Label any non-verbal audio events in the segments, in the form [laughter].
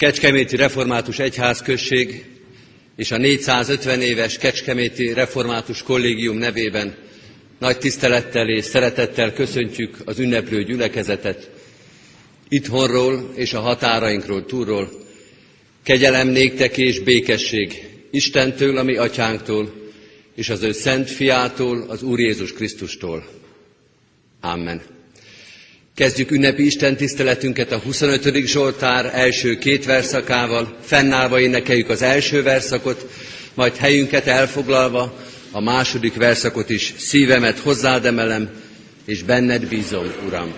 Kecskeméti Református Egyházközség és a 450 éves Kecskeméti Református Kollégium nevében nagy tisztelettel és szeretettel köszöntjük az ünneplő gyülekezetet, itthonról és a határainkról túlról. Kegyelem néktek és békesség Istentől, a mi atyánktól, és az ő szent fiától, az Úr Jézus Krisztustól. Amen. Kezdjük ünnepi Isten tiszteletünket a 25. Zsoltár első két verszakával, fennállva énekeljük az első verszakot, majd helyünket elfoglalva a második verszakot is szívemet hozzád emelem, és benned bízom, Uram.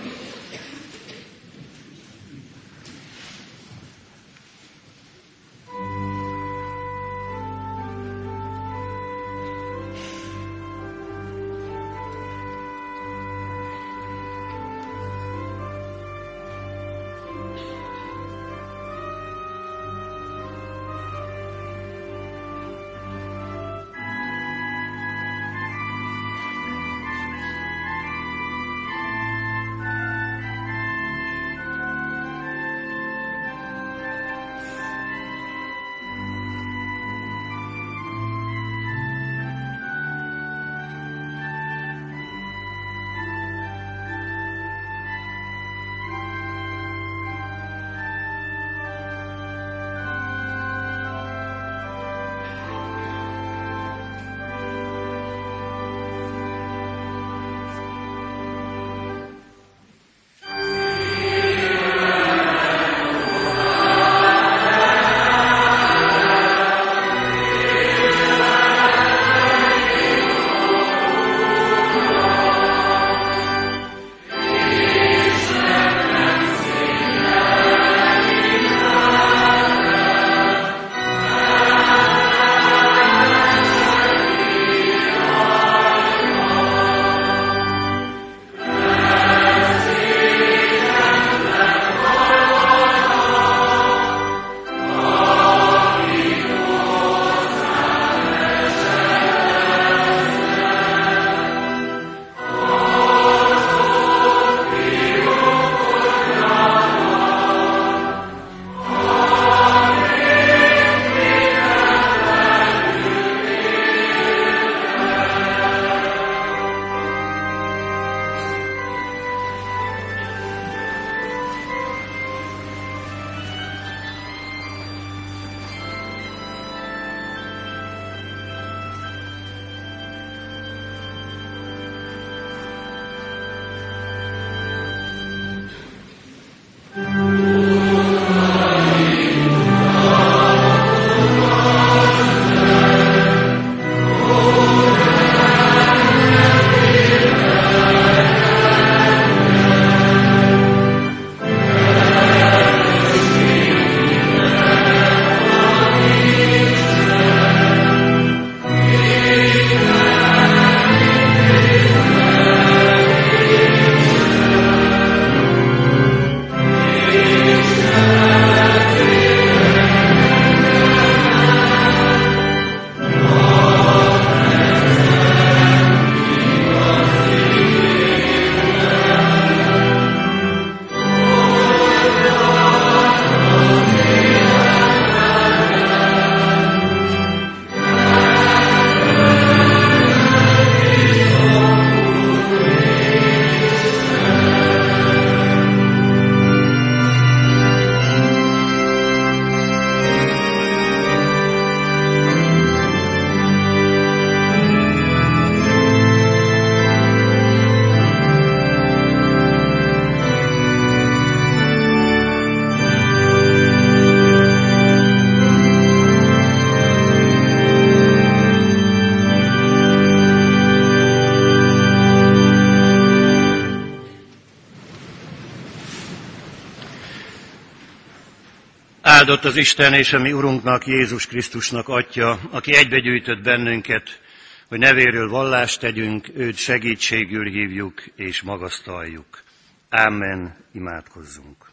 Áldott az Isten és a mi Urunknak, Jézus Krisztusnak Atya, aki egybegyűjtött bennünket, hogy nevéről vallást tegyünk, őt segítségül hívjuk és magasztaljuk. Amen, imádkozzunk.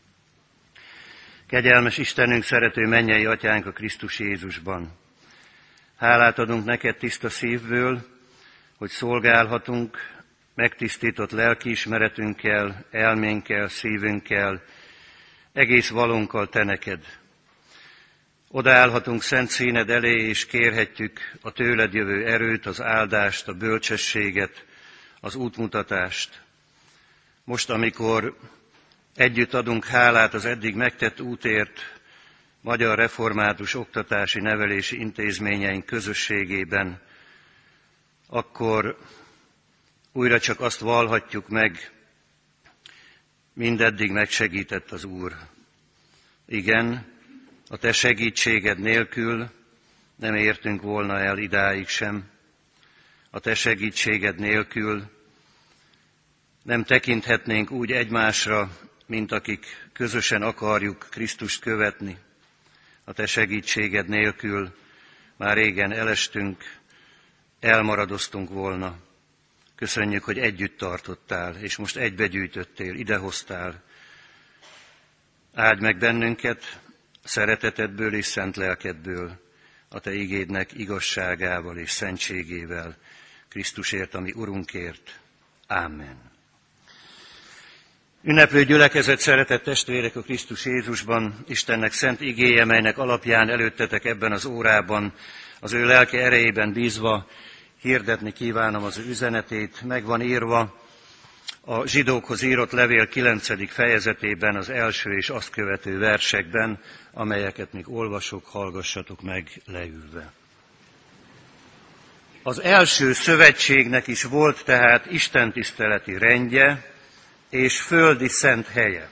Kegyelmes Istenünk, szerető mennyei Atyánk a Krisztus Jézusban. Hálát adunk neked tiszta szívből, hogy szolgálhatunk megtisztított lelkiismeretünkkel, elménkkel, szívünkkel, egész valunkkal te neked. Odaállhatunk szent színed elé, és kérhetjük a tőled jövő erőt, az áldást, a bölcsességet, az útmutatást. Most, amikor együtt adunk hálát az eddig megtett útért, Magyar Református Oktatási Nevelési Intézményeink közösségében, akkor újra csak azt valhatjuk meg, mindeddig megsegített az Úr. Igen, a Te segítséged nélkül nem értünk volna el idáig sem. A Te segítséged nélkül nem tekinthetnénk úgy egymásra, mint akik közösen akarjuk Krisztust követni. A Te segítséged nélkül már régen elestünk, elmaradoztunk volna. Köszönjük, hogy együtt tartottál, és most egybegyűjtöttél, idehoztál. Áld meg bennünket szeretetedből és szent lelkedből, a Te igédnek igazságával és szentségével, Krisztusért, ami Urunkért. Amen. Ünneplő gyülekezet, szeretett testvérek a Krisztus Jézusban, Istennek szent igéje, melynek alapján előttetek ebben az órában, az ő lelke erejében bízva, hirdetni kívánom az ő üzenetét, meg van írva a zsidókhoz írott levél 9. fejezetében, az első és azt követő versekben, amelyeket még olvasok, hallgassatok meg leülve. Az első szövetségnek is volt tehát istentiszteleti rendje és földi szent helye,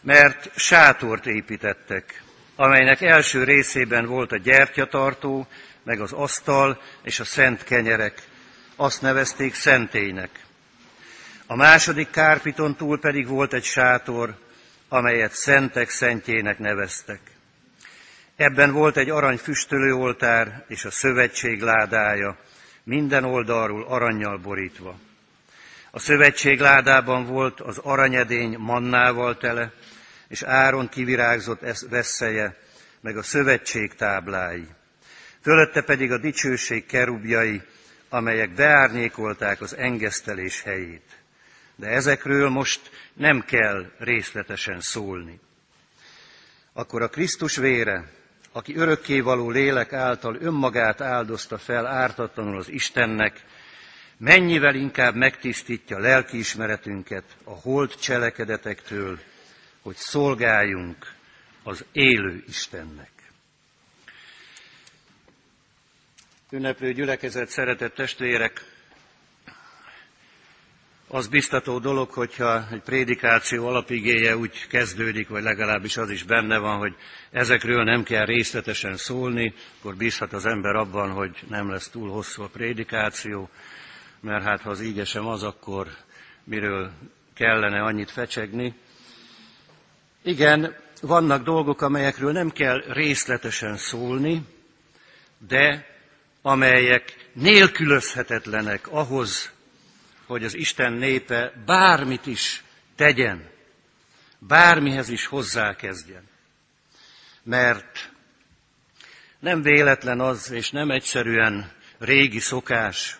mert sátort építettek, amelynek első részében volt a gyertyatartó, meg az asztal és a szent kenyerek. Azt nevezték szentélynek. A második kárpiton túl pedig volt egy sátor, amelyet szentek szentjének neveztek. Ebben volt egy arany füstölőoltár és a szövetség ládája, minden oldalról aranyjal borítva. A szövetség ládában volt az aranyedény mannával tele, és Áron kivirágzott vesszeje, meg a szövetség táblái. Fölötte pedig a dicsőség kerubjai, amelyek beárnyékolták az engesztelés helyét. De ezekről most nem kell részletesen szólni. Akkor a Krisztus vére, aki örökkévaló lélek által önmagát áldozta fel ártatlanul az Istennek, mennyivel inkább megtisztítja lelkiismeretünket a holt cselekedetektől, hogy szolgáljunk az élő Istennek. Ünneplő gyülekezet, szeretett testvérek, az biztató dolog, hogyha egy prédikáció alapigéje úgy kezdődik, vagy legalábbis az is benne van, hogy ezekről nem kell részletesen szólni, akkor bízhat az ember abban, hogy nem lesz túl hosszú a prédikáció, mert hát ha az ígesem az, akkor miről kellene annyit fecsegni. Igen, vannak dolgok, amelyekről nem kell részletesen szólni, de amelyek nélkülözhetetlenek ahhoz, hogy az Isten népe bármit is tegyen, bármihez is hozzákezdjen. Mert nem véletlen az, és nem egyszerűen régi szokás,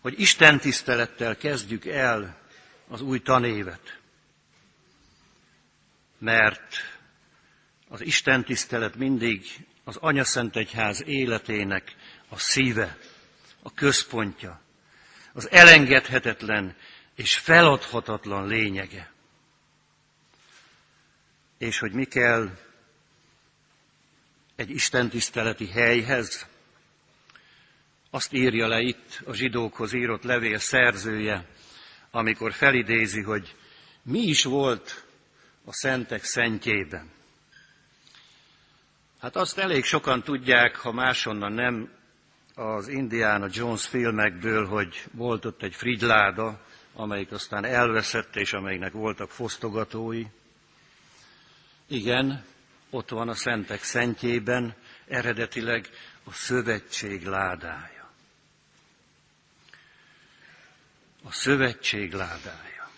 hogy Isten tisztelettel kezdjük el az új tanévet. Mert az Isten tisztelet mindig az Anya Egyház életének a szíve, a központja, az elengedhetetlen és feladhatatlan lényege. És hogy mi kell egy istentiszteleti helyhez, azt írja le itt a zsidókhoz írott levél szerzője, amikor felidézi, hogy mi is volt a szentek szentjében. Hát azt elég sokan tudják, ha máshonnan nem, az Indiana Jones filmekből, hogy volt ott egy frigyláda, amelyik aztán elveszett, és amelynek voltak fosztogatói. Igen, ott van a szentek szentjében, eredetileg a szövetség ládája. A szövetség ládája.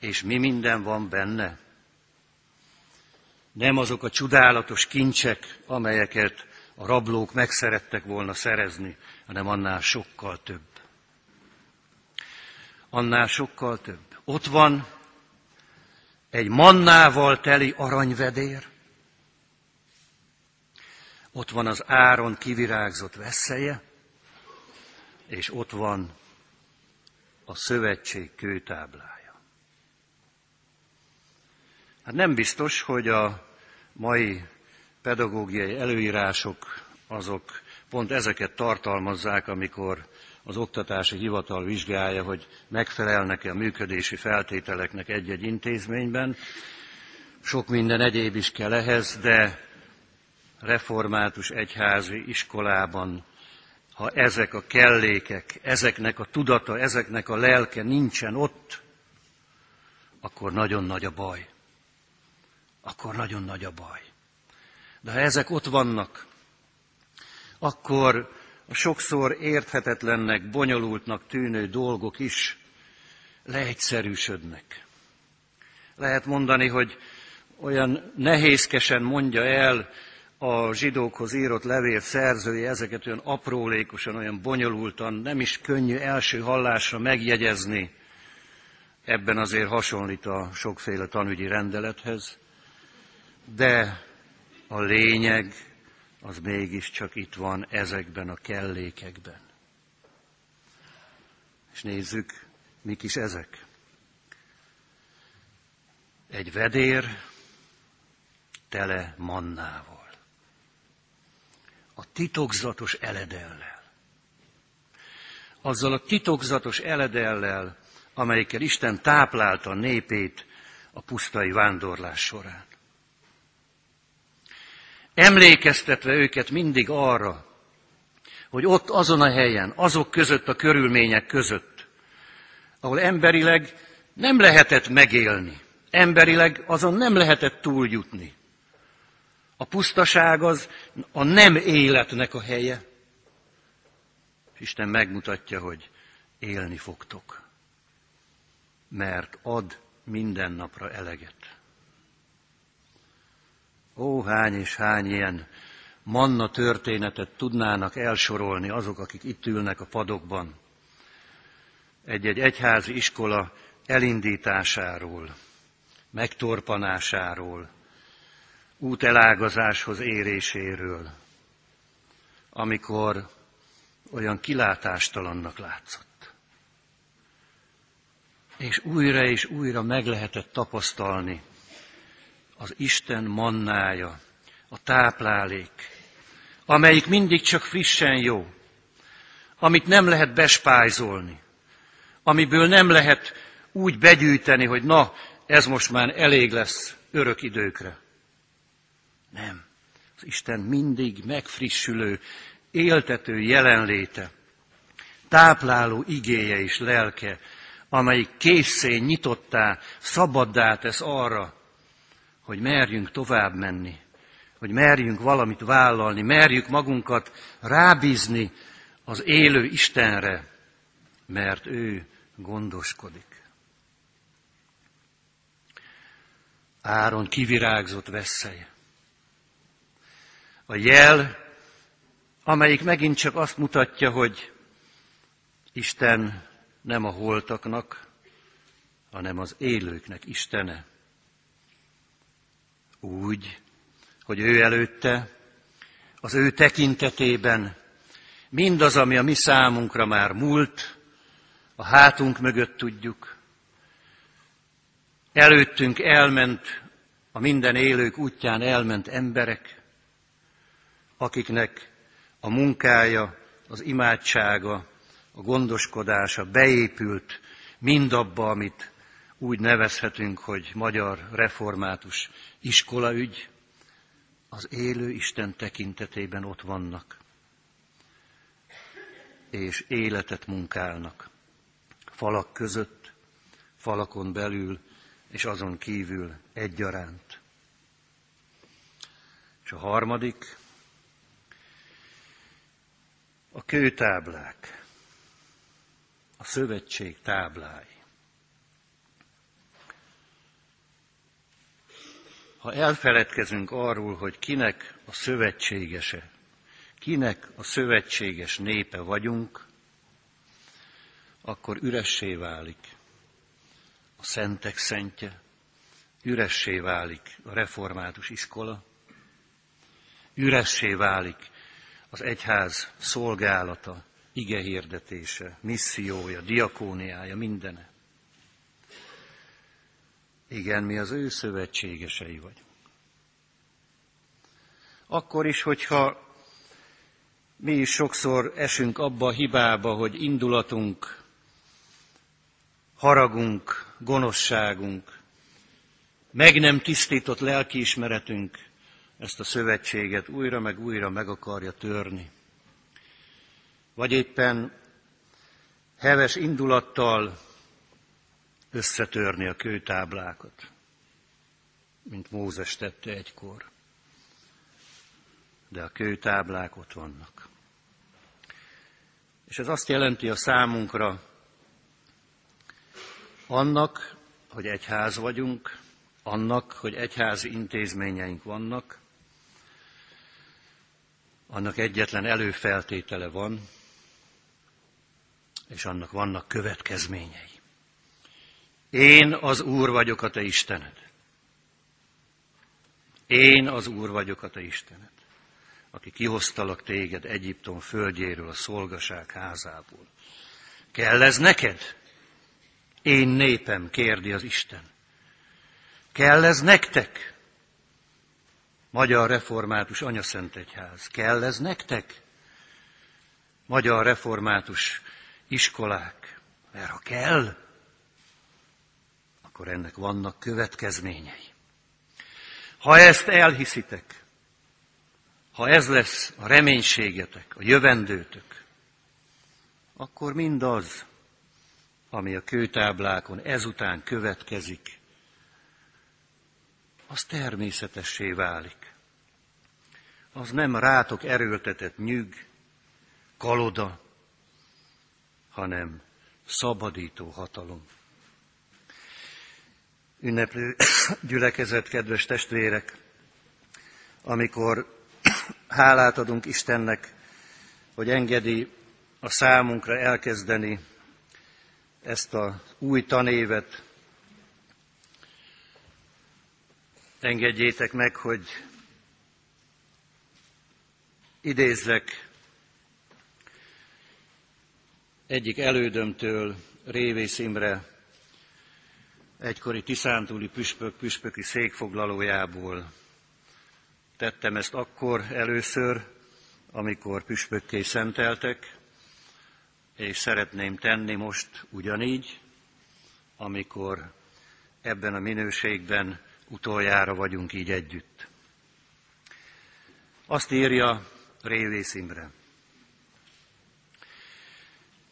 És mi minden van benne? Nem azok a csodálatos kincsek, amelyeket a rablók megszerettek volna szerezni, hanem annál sokkal több. Annál sokkal több. Ott van egy mannával teli aranyvedér, ott van az áron kivirágzott veszélye, és ott van a szövetség kőtáblája. Hát nem biztos, hogy a mai pedagógiai előírások azok pont ezeket tartalmazzák, amikor az oktatási hivatal vizsgálja, hogy megfelelnek-e a működési feltételeknek egy-egy intézményben. Sok minden egyéb is kell ehhez, de református egyházi iskolában, ha ezek a kellékek, ezeknek a tudata, ezeknek a lelke nincsen ott, akkor nagyon nagy a baj. Akkor nagyon nagy a baj. De ha ezek ott vannak, akkor a sokszor érthetetlennek, bonyolultnak tűnő dolgok is leegyszerűsödnek. Lehet mondani, hogy olyan nehézkesen mondja el a zsidókhoz írott levél szerzője ezeket olyan aprólékosan, olyan bonyolultan, nem is könnyű első hallásra megjegyezni. Ebben azért hasonlít a sokféle tanügyi rendelethez. De a lényeg az mégiscsak itt van ezekben a kellékekben. És nézzük, mik is ezek. Egy vedér tele mannával. A titokzatos eledellel. Azzal a titokzatos eledellel, amelyikkel Isten táplálta a népét a pusztai vándorlás során emlékeztetve őket mindig arra, hogy ott azon a helyen, azok között, a körülmények között, ahol emberileg nem lehetett megélni, emberileg azon nem lehetett túljutni. A pusztaság az a nem életnek a helye. Isten megmutatja, hogy élni fogtok, mert ad minden napra eleget. Ó, hány és hány ilyen manna történetet tudnának elsorolni azok, akik itt ülnek a padokban. Egy-egy egyházi iskola elindításáról, megtorpanásáról, útelágazáshoz éréséről, amikor olyan kilátástalannak látszott. És újra és újra meg lehetett tapasztalni, az Isten mannája, a táplálék, amelyik mindig csak frissen jó, amit nem lehet bespájzolni, amiből nem lehet úgy begyűjteni, hogy na, ez most már elég lesz örök időkre. Nem. Az Isten mindig megfrissülő, éltető jelenléte, tápláló igéje és lelke, amelyik készén nyitottá, szabaddá tesz arra, hogy merjünk tovább menni, hogy merjünk valamit vállalni, merjük magunkat rábízni az élő Istenre, mert ő gondoskodik. Áron kivirágzott veszélye. A jel, amelyik megint csak azt mutatja, hogy Isten nem a holtaknak, hanem az élőknek Istene úgy, hogy ő előtte, az ő tekintetében mindaz, ami a mi számunkra már múlt, a hátunk mögött tudjuk, előttünk elment, a minden élők útján elment emberek, akiknek a munkája, az imádsága, a gondoskodása beépült mindabba, amit úgy nevezhetünk, hogy magyar református iskolaügy, az élő Isten tekintetében ott vannak, és életet munkálnak. Falak között, falakon belül, és azon kívül egyaránt. És a harmadik, a kőtáblák, a szövetség táblái. Ha elfeledkezünk arról, hogy kinek a szövetségese, kinek a szövetséges népe vagyunk, akkor üressé válik a szentek szentje, üressé válik a református iskola, üressé válik az egyház szolgálata, ige hirdetése, missziója, diakóniája, mindene. Igen, mi az ő szövetségesei vagyunk. Akkor is, hogyha mi is sokszor esünk abba a hibába, hogy indulatunk, haragunk, gonoszságunk, meg nem tisztított lelkiismeretünk ezt a szövetséget újra meg újra meg akarja törni. Vagy éppen heves indulattal összetörni a kőtáblákat, mint Mózes tette egykor. De a kőtáblák ott vannak. És ez azt jelenti a számunkra, annak, hogy egyház vagyunk, annak, hogy egyházi intézményeink vannak, annak egyetlen előfeltétele van, és annak vannak következményei. Én az Úr vagyok a te Istened. Én az Úr vagyok a te Istened, aki kihoztalak téged Egyiptom földjéről, a szolgaság házából. Kell ez neked? Én népem, kérdi az Isten. Kell ez nektek? Magyar Református Anyaszent Egyház. Kell ez nektek? Magyar Református iskolák. Mert ha kell, akkor ennek vannak következményei. Ha ezt elhiszitek, ha ez lesz a reménységetek, a jövendőtök, akkor mindaz, ami a kőtáblákon ezután következik, az természetessé válik. Az nem rátok erőltetett nyűg, kaloda, hanem szabadító hatalom. Ünneplő [coughs] gyülekezet, kedves testvérek, amikor [coughs] hálát adunk Istennek, hogy engedi a számunkra elkezdeni ezt a új tanévet, engedjétek meg, hogy idézzek egyik elődömtől, Révész Imre, egykori Tiszántúli püspök, püspöki székfoglalójából. Tettem ezt akkor először, amikor püspökké szenteltek, és szeretném tenni most ugyanígy, amikor ebben a minőségben utoljára vagyunk így együtt. Azt írja Révész Imre.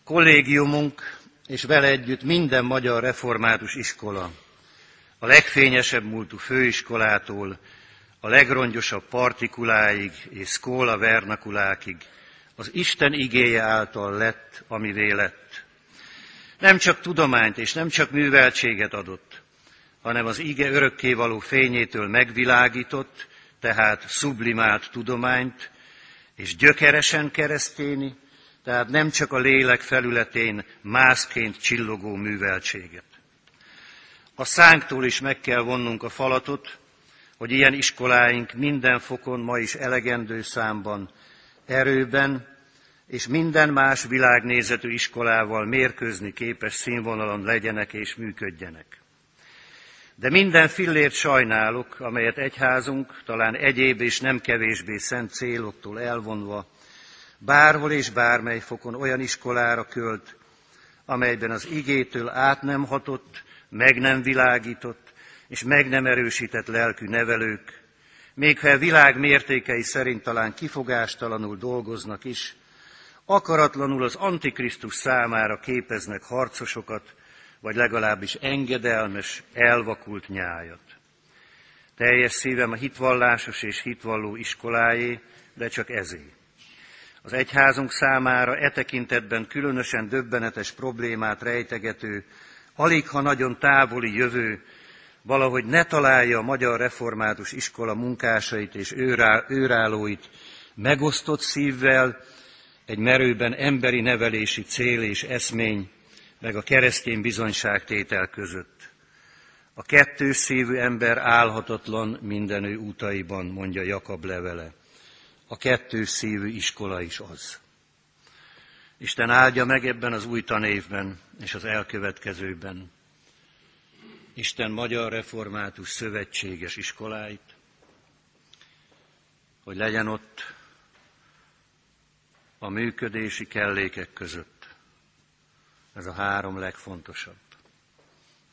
Kollégiumunk és vele együtt minden magyar református iskola, a legfényesebb múltú főiskolától, a legrongyosabb partikuláig és szkóla vernakulákig, az Isten igéje által lett, ami lett. Nem csak tudományt és nem csak műveltséget adott, hanem az ige örökkévaló fényétől megvilágított, tehát sublimált tudományt, és gyökeresen kereszténi, tehát nem csak a lélek felületén mászként csillogó műveltséget. A szánktól is meg kell vonnunk a falatot, hogy ilyen iskoláink minden fokon ma is elegendő számban, erőben és minden más világnézetű iskolával mérkőzni képes színvonalon legyenek és működjenek. De minden fillért sajnálok, amelyet egyházunk, talán egyéb és nem kevésbé szent céloktól elvonva, bárhol és bármely fokon olyan iskolára költ, amelyben az igétől át nem hatott, meg nem világított, és meg nem erősített lelkű nevelők, még ha a világ mértékei szerint talán kifogástalanul dolgoznak is, akaratlanul az Antikrisztus számára képeznek harcosokat, vagy legalábbis engedelmes, elvakult nyájat. Teljes szívem a hitvallásos és hitvalló iskolájé, de csak ezé. Az egyházunk számára e tekintetben különösen döbbenetes problémát rejtegető, alig ha nagyon távoli jövő, valahogy ne találja a Magyar Református Iskola munkásait és őrállóit megosztott szívvel, egy merőben emberi nevelési cél és eszmény, meg a keresztény bizonyságtétel között. A kettős szívű ember álhatatlan mindenő útaiban, mondja Jakab levele. A kettős szívű iskola is az. Isten áldja meg ebben az új tanévben és az elkövetkezőben Isten Magyar Református Szövetséges iskoláit, hogy legyen ott a működési kellékek között. Ez a három legfontosabb.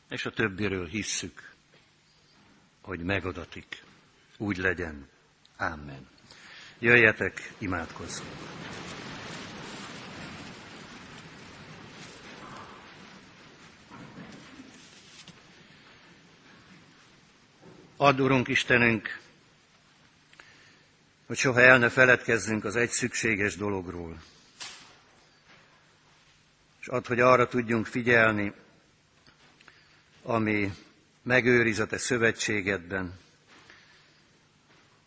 És a többiről hisszük, hogy megadatik. Úgy legyen. Amen. Jöjjetek, imádkozzunk! Add, Urunk Istenünk, hogy soha el ne feledkezzünk az egy szükséges dologról. És add, hogy arra tudjunk figyelni, ami megőriz a te szövetségedben.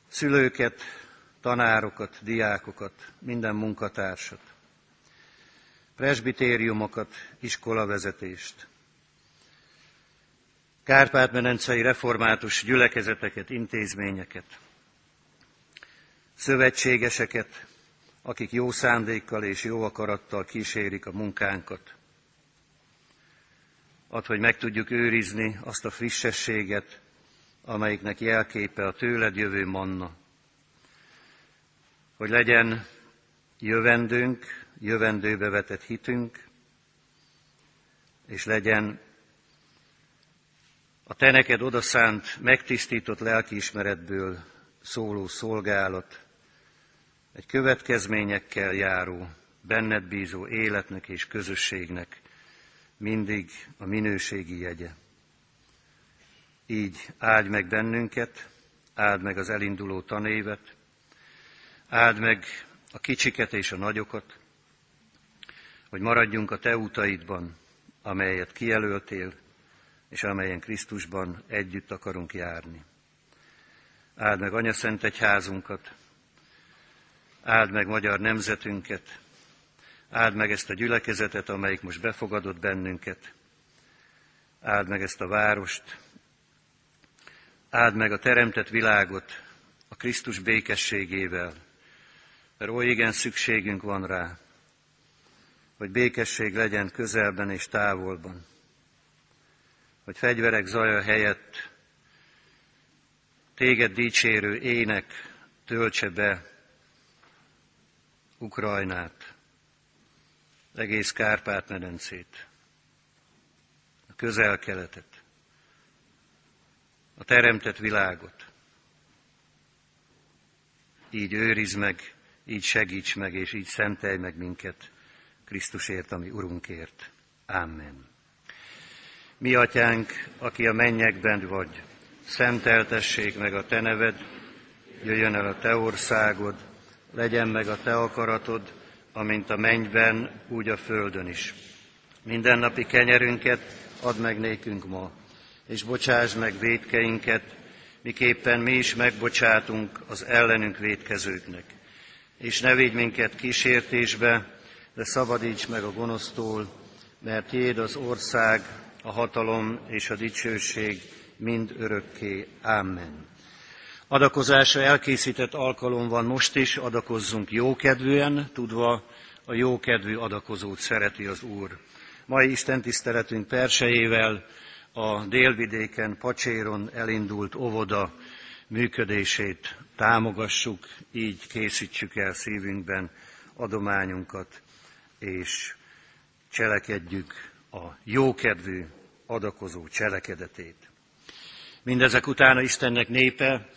Szülőket, tanárokat, diákokat, minden munkatársat, presbitériumokat, iskolavezetést, Kárpát-medencei református gyülekezeteket, intézményeket, szövetségeseket, akik jó szándékkal és jó akarattal kísérik a munkánkat. Ad, hogy meg tudjuk őrizni azt a frissességet, amelyiknek jelképe a tőled jövő manna. Hogy legyen jövendőnk, jövendőbe vetett hitünk, és legyen a te neked odaszánt, megtisztított lelkiismeretből szóló szolgálat, egy következményekkel járó, benned bízó életnek és közösségnek mindig a minőségi jegye. Így áld meg bennünket, áld meg az elinduló tanévet, áld meg a kicsiket és a nagyokat, hogy maradjunk a te utaidban, amelyet kijelöltél, és amelyen Krisztusban együtt akarunk járni. Áld meg Anya Szent Egyházunkat, áld meg magyar nemzetünket, áld meg ezt a gyülekezetet, amelyik most befogadott bennünket, áld meg ezt a várost, áld meg a teremtett világot a Krisztus békességével, mert oly igen szükségünk van rá, hogy békesség legyen közelben és távolban hogy fegyverek zaja helyett téged dicsérő ének töltse be Ukrajnát, egész Kárpát-medencét, a közel-keletet, a teremtett világot. Így őriz meg, így segíts meg, és így szentelj meg minket Krisztusért, ami Urunkért. Amen. Mi, atyánk, aki a mennyekben vagy, szenteltessék meg a te neved, jöjjön el a te országod, legyen meg a te akaratod, amint a mennyben, úgy a földön is. Mindennapi kenyerünket add meg nékünk ma, és bocsáss meg védkeinket, miképpen mi is megbocsátunk az ellenünk védkezőknek. És ne vigy minket kísértésbe, de szabadíts meg a gonosztól, mert Jéd az ország, a hatalom és a dicsőség mind örökké. Amen. Adakozásra elkészített alkalom van most is, adakozzunk jókedvűen, tudva a jókedvű adakozót szereti az Úr. Mai Isten tiszteletünk persejével a délvidéken, Pacséron elindult óvoda működését támogassuk, így készítsük el szívünkben adományunkat, és cselekedjük a jókedvű adakozó cselekedetét. Mindezek utána Istennek népe,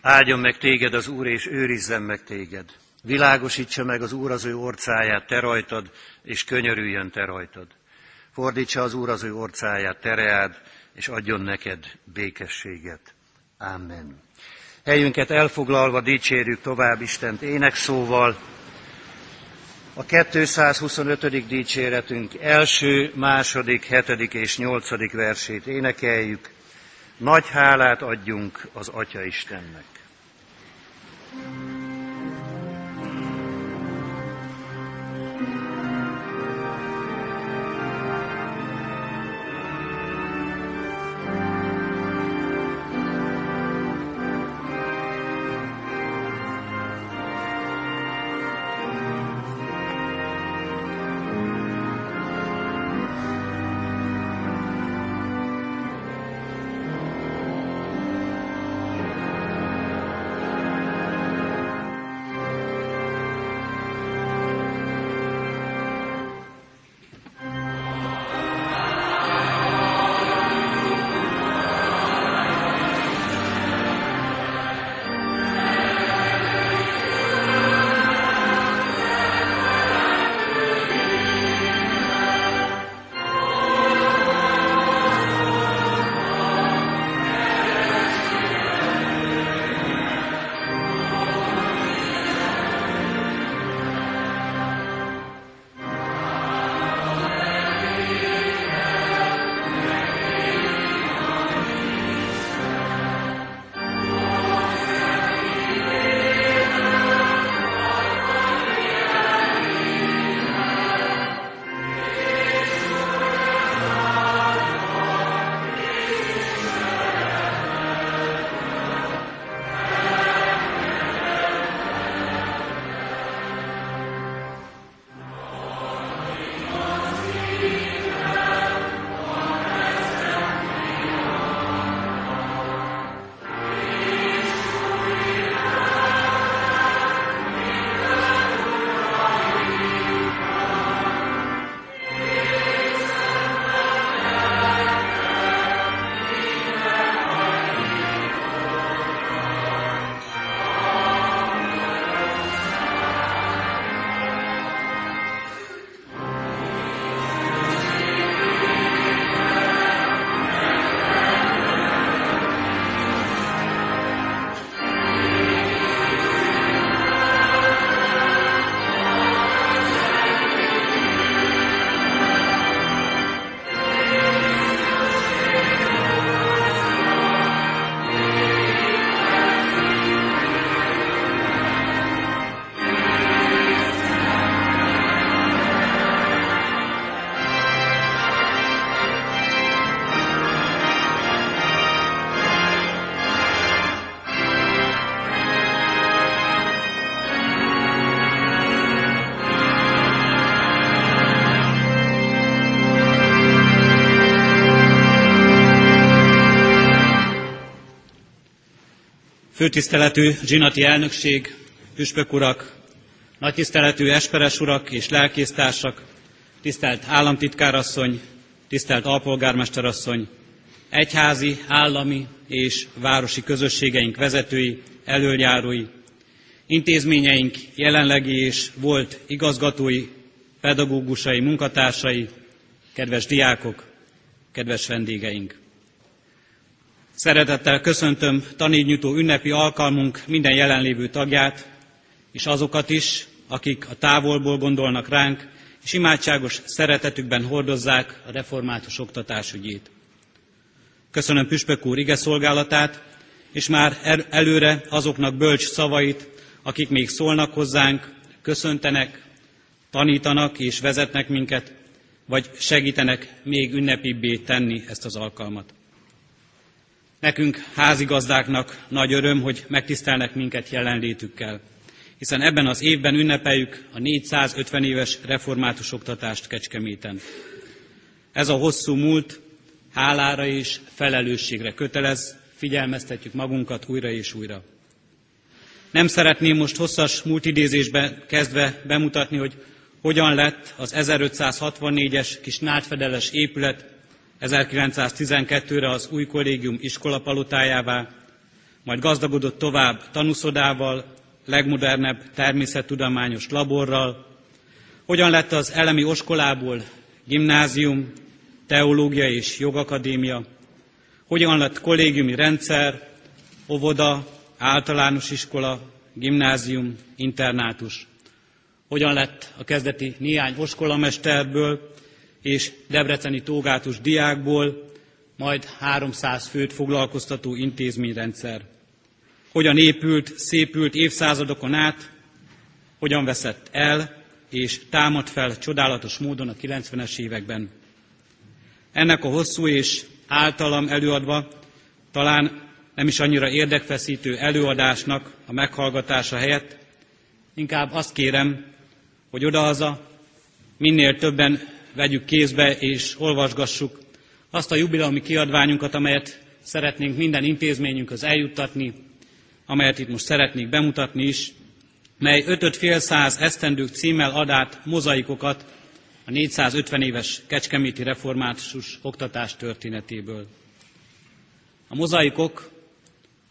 áldjon meg téged az Úr, és őrizzen meg téged. Világosítsa meg az Úr az ő orcáját te rajtad, és könyörüljön te rajtad. Fordítsa az Úr az ő orcáját tereád, és adjon neked békességet. Amen. Helyünket elfoglalva dicsérjük tovább Istent énekszóval, a 225. dicséretünk első, második, hetedik és nyolcadik versét énekeljük. Nagy hálát adjunk az Atya Istennek. thank you Főtiszteletű zsinati elnökség, püspök urak, nagytiszteletű esperes urak és lelkésztársak, tisztelt államtitkárasszony, tisztelt alpolgármesterasszony, egyházi, állami és városi közösségeink vezetői, elöljárói, intézményeink jelenlegi és volt igazgatói, pedagógusai, munkatársai, kedves diákok, kedves vendégeink! Szeretettel köszöntöm tanévnyújtó ünnepi alkalmunk minden jelenlévő tagját, és azokat is, akik a távolból gondolnak ránk, és imádságos szeretetükben hordozzák a református oktatás ügyét. Köszönöm Püspök úr ige szolgálatát, és már előre azoknak bölcs szavait, akik még szólnak hozzánk, köszöntenek, tanítanak és vezetnek minket, vagy segítenek még ünnepibbé tenni ezt az alkalmat. Nekünk, házigazdáknak nagy öröm, hogy megtisztelnek minket jelenlétükkel, hiszen ebben az évben ünnepeljük a 450 éves református oktatást Kecskeméten. Ez a hosszú múlt hálára és felelősségre kötelez, figyelmeztetjük magunkat újra és újra. Nem szeretném most hosszas múltidézésbe kezdve bemutatni, hogy hogyan lett az 1564-es kis nádfedeles épület 1912-re az új kollégium iskolapalotájává, majd gazdagodott tovább tanuszodával, legmodernebb természettudományos laborral, hogyan lett az elemi oskolából gimnázium, teológia és jogakadémia, hogyan lett kollégiumi rendszer, óvoda, általános iskola, gimnázium, internátus, hogyan lett a kezdeti néhány oskolaMesterből és debreceni tógátus diákból, majd 300 főt foglalkoztató intézményrendszer. Hogyan épült, szépült évszázadokon át, hogyan veszett el, és támad fel csodálatos módon a 90-es években. Ennek a hosszú és általam előadva talán nem is annyira érdekfeszítő előadásnak a meghallgatása helyett, inkább azt kérem, hogy odahaza minél többen vegyük kézbe és olvasgassuk azt a jubileumi kiadványunkat, amelyet szeretnénk minden intézményünkhöz eljuttatni, amelyet itt most szeretnék bemutatni is, mely 5 fél száz esztendők címmel ad át mozaikokat a 450 éves Kecskeméti református oktatás történetéből. A mozaikok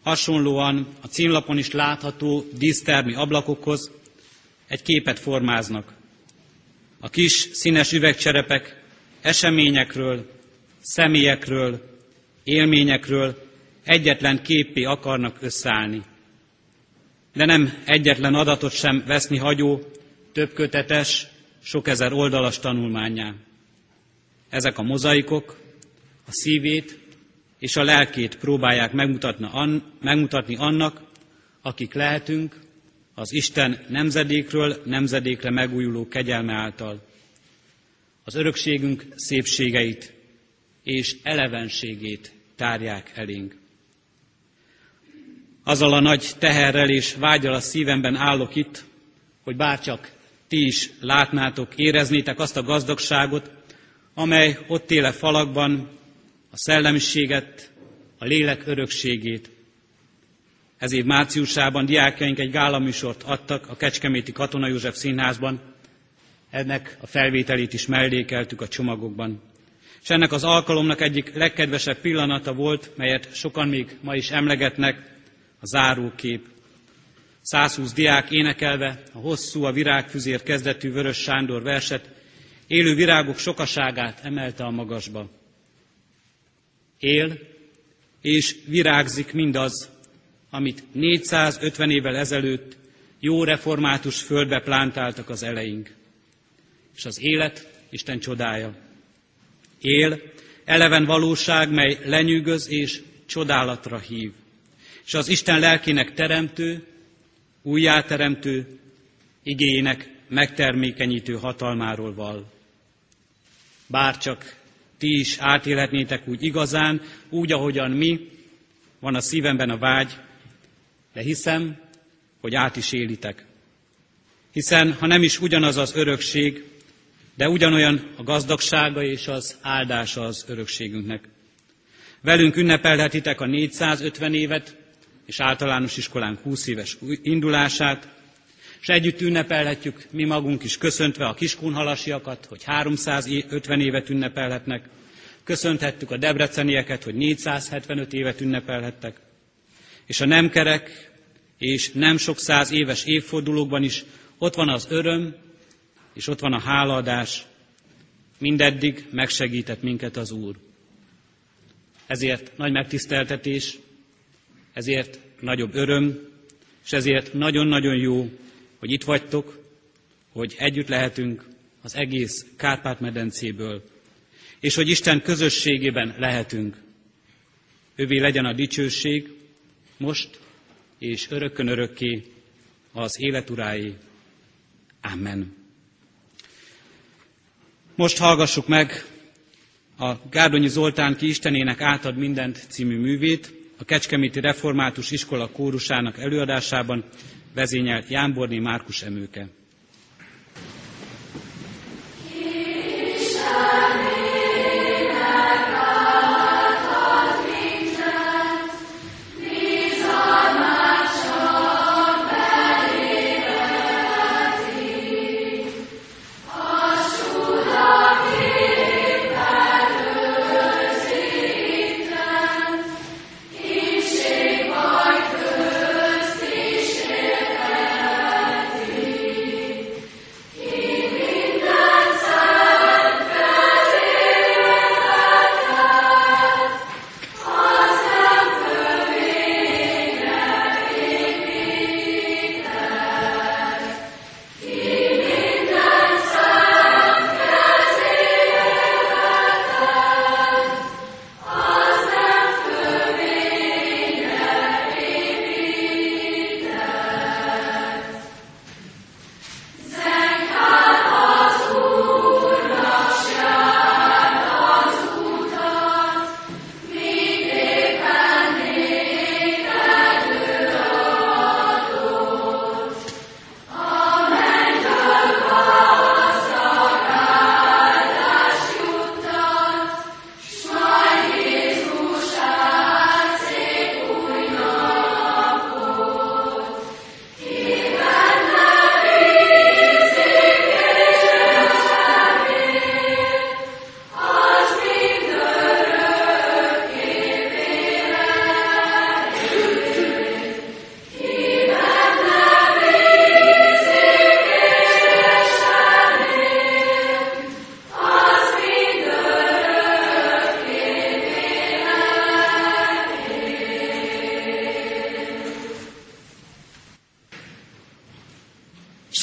hasonlóan a címlapon is látható dísztermi ablakokhoz egy képet formáznak. A kis színes üvegcserepek eseményekről, személyekről, élményekről egyetlen képé akarnak összeállni. De nem egyetlen adatot sem veszni hagyó, többkötetes, sok ezer oldalas tanulmányá. Ezek a mozaikok a szívét és a lelkét próbálják megmutatni, annak, akik lehetünk, az Isten nemzedékről nemzedékre megújuló kegyelme által. Az örökségünk szépségeit és elevenségét tárják elénk. Azzal a nagy teherrel és vágyal a szívemben állok itt, hogy bárcsak ti is látnátok, éreznétek azt a gazdagságot, amely ott éle falakban a szellemiséget, a lélek örökségét, ez év márciusában diákjaink egy gálaműsort adtak a Kecskeméti Katona József Színházban. Ennek a felvételét is mellékeltük a csomagokban. És ennek az alkalomnak egyik legkedvesebb pillanata volt, melyet sokan még ma is emlegetnek, a zárókép. 120 diák énekelve a hosszú, a virágfüzér kezdetű Vörös Sándor verset, élő virágok sokaságát emelte a magasba. Él és virágzik mindaz, amit 450 évvel ezelőtt jó református földbe plántáltak az eleink. És az élet Isten csodája. Él, eleven valóság, mely lenyűgöz és csodálatra hív. És az Isten lelkének teremtő, újjáteremtő, igényének megtermékenyítő hatalmáról val. Bárcsak ti is átélhetnétek úgy igazán, úgy, ahogyan mi, van a szívemben a vágy, de hiszem, hogy át is élitek. Hiszen, ha nem is ugyanaz az örökség, de ugyanolyan a gazdagsága és az áldása az örökségünknek. Velünk ünnepelhetitek a 450 évet, és általános iskolánk 20 éves indulását, és együtt ünnepelhetjük mi magunk is köszöntve a kiskunhalasiakat, hogy 350 évet ünnepelhetnek, köszönthettük a debrecenieket, hogy 475 évet ünnepelhettek, és a nemkerek és nem sok száz éves évfordulókban is ott van az öröm, és ott van a hálaadás, mindeddig megsegített minket az Úr. Ezért nagy megtiszteltetés, ezért nagyobb öröm, és ezért nagyon-nagyon jó, hogy itt vagytok, hogy együtt lehetünk az egész Kárpát-medencéből, és hogy Isten közösségében lehetünk. Ővé legyen a dicsőség, most és örökkön örökké az életurái. Amen. Most hallgassuk meg a Gárdonyi Zoltán ki Istenének átad mindent című művét, a Kecskeméti Református Iskola kórusának előadásában vezényelt Jánborné Márkus Emőke.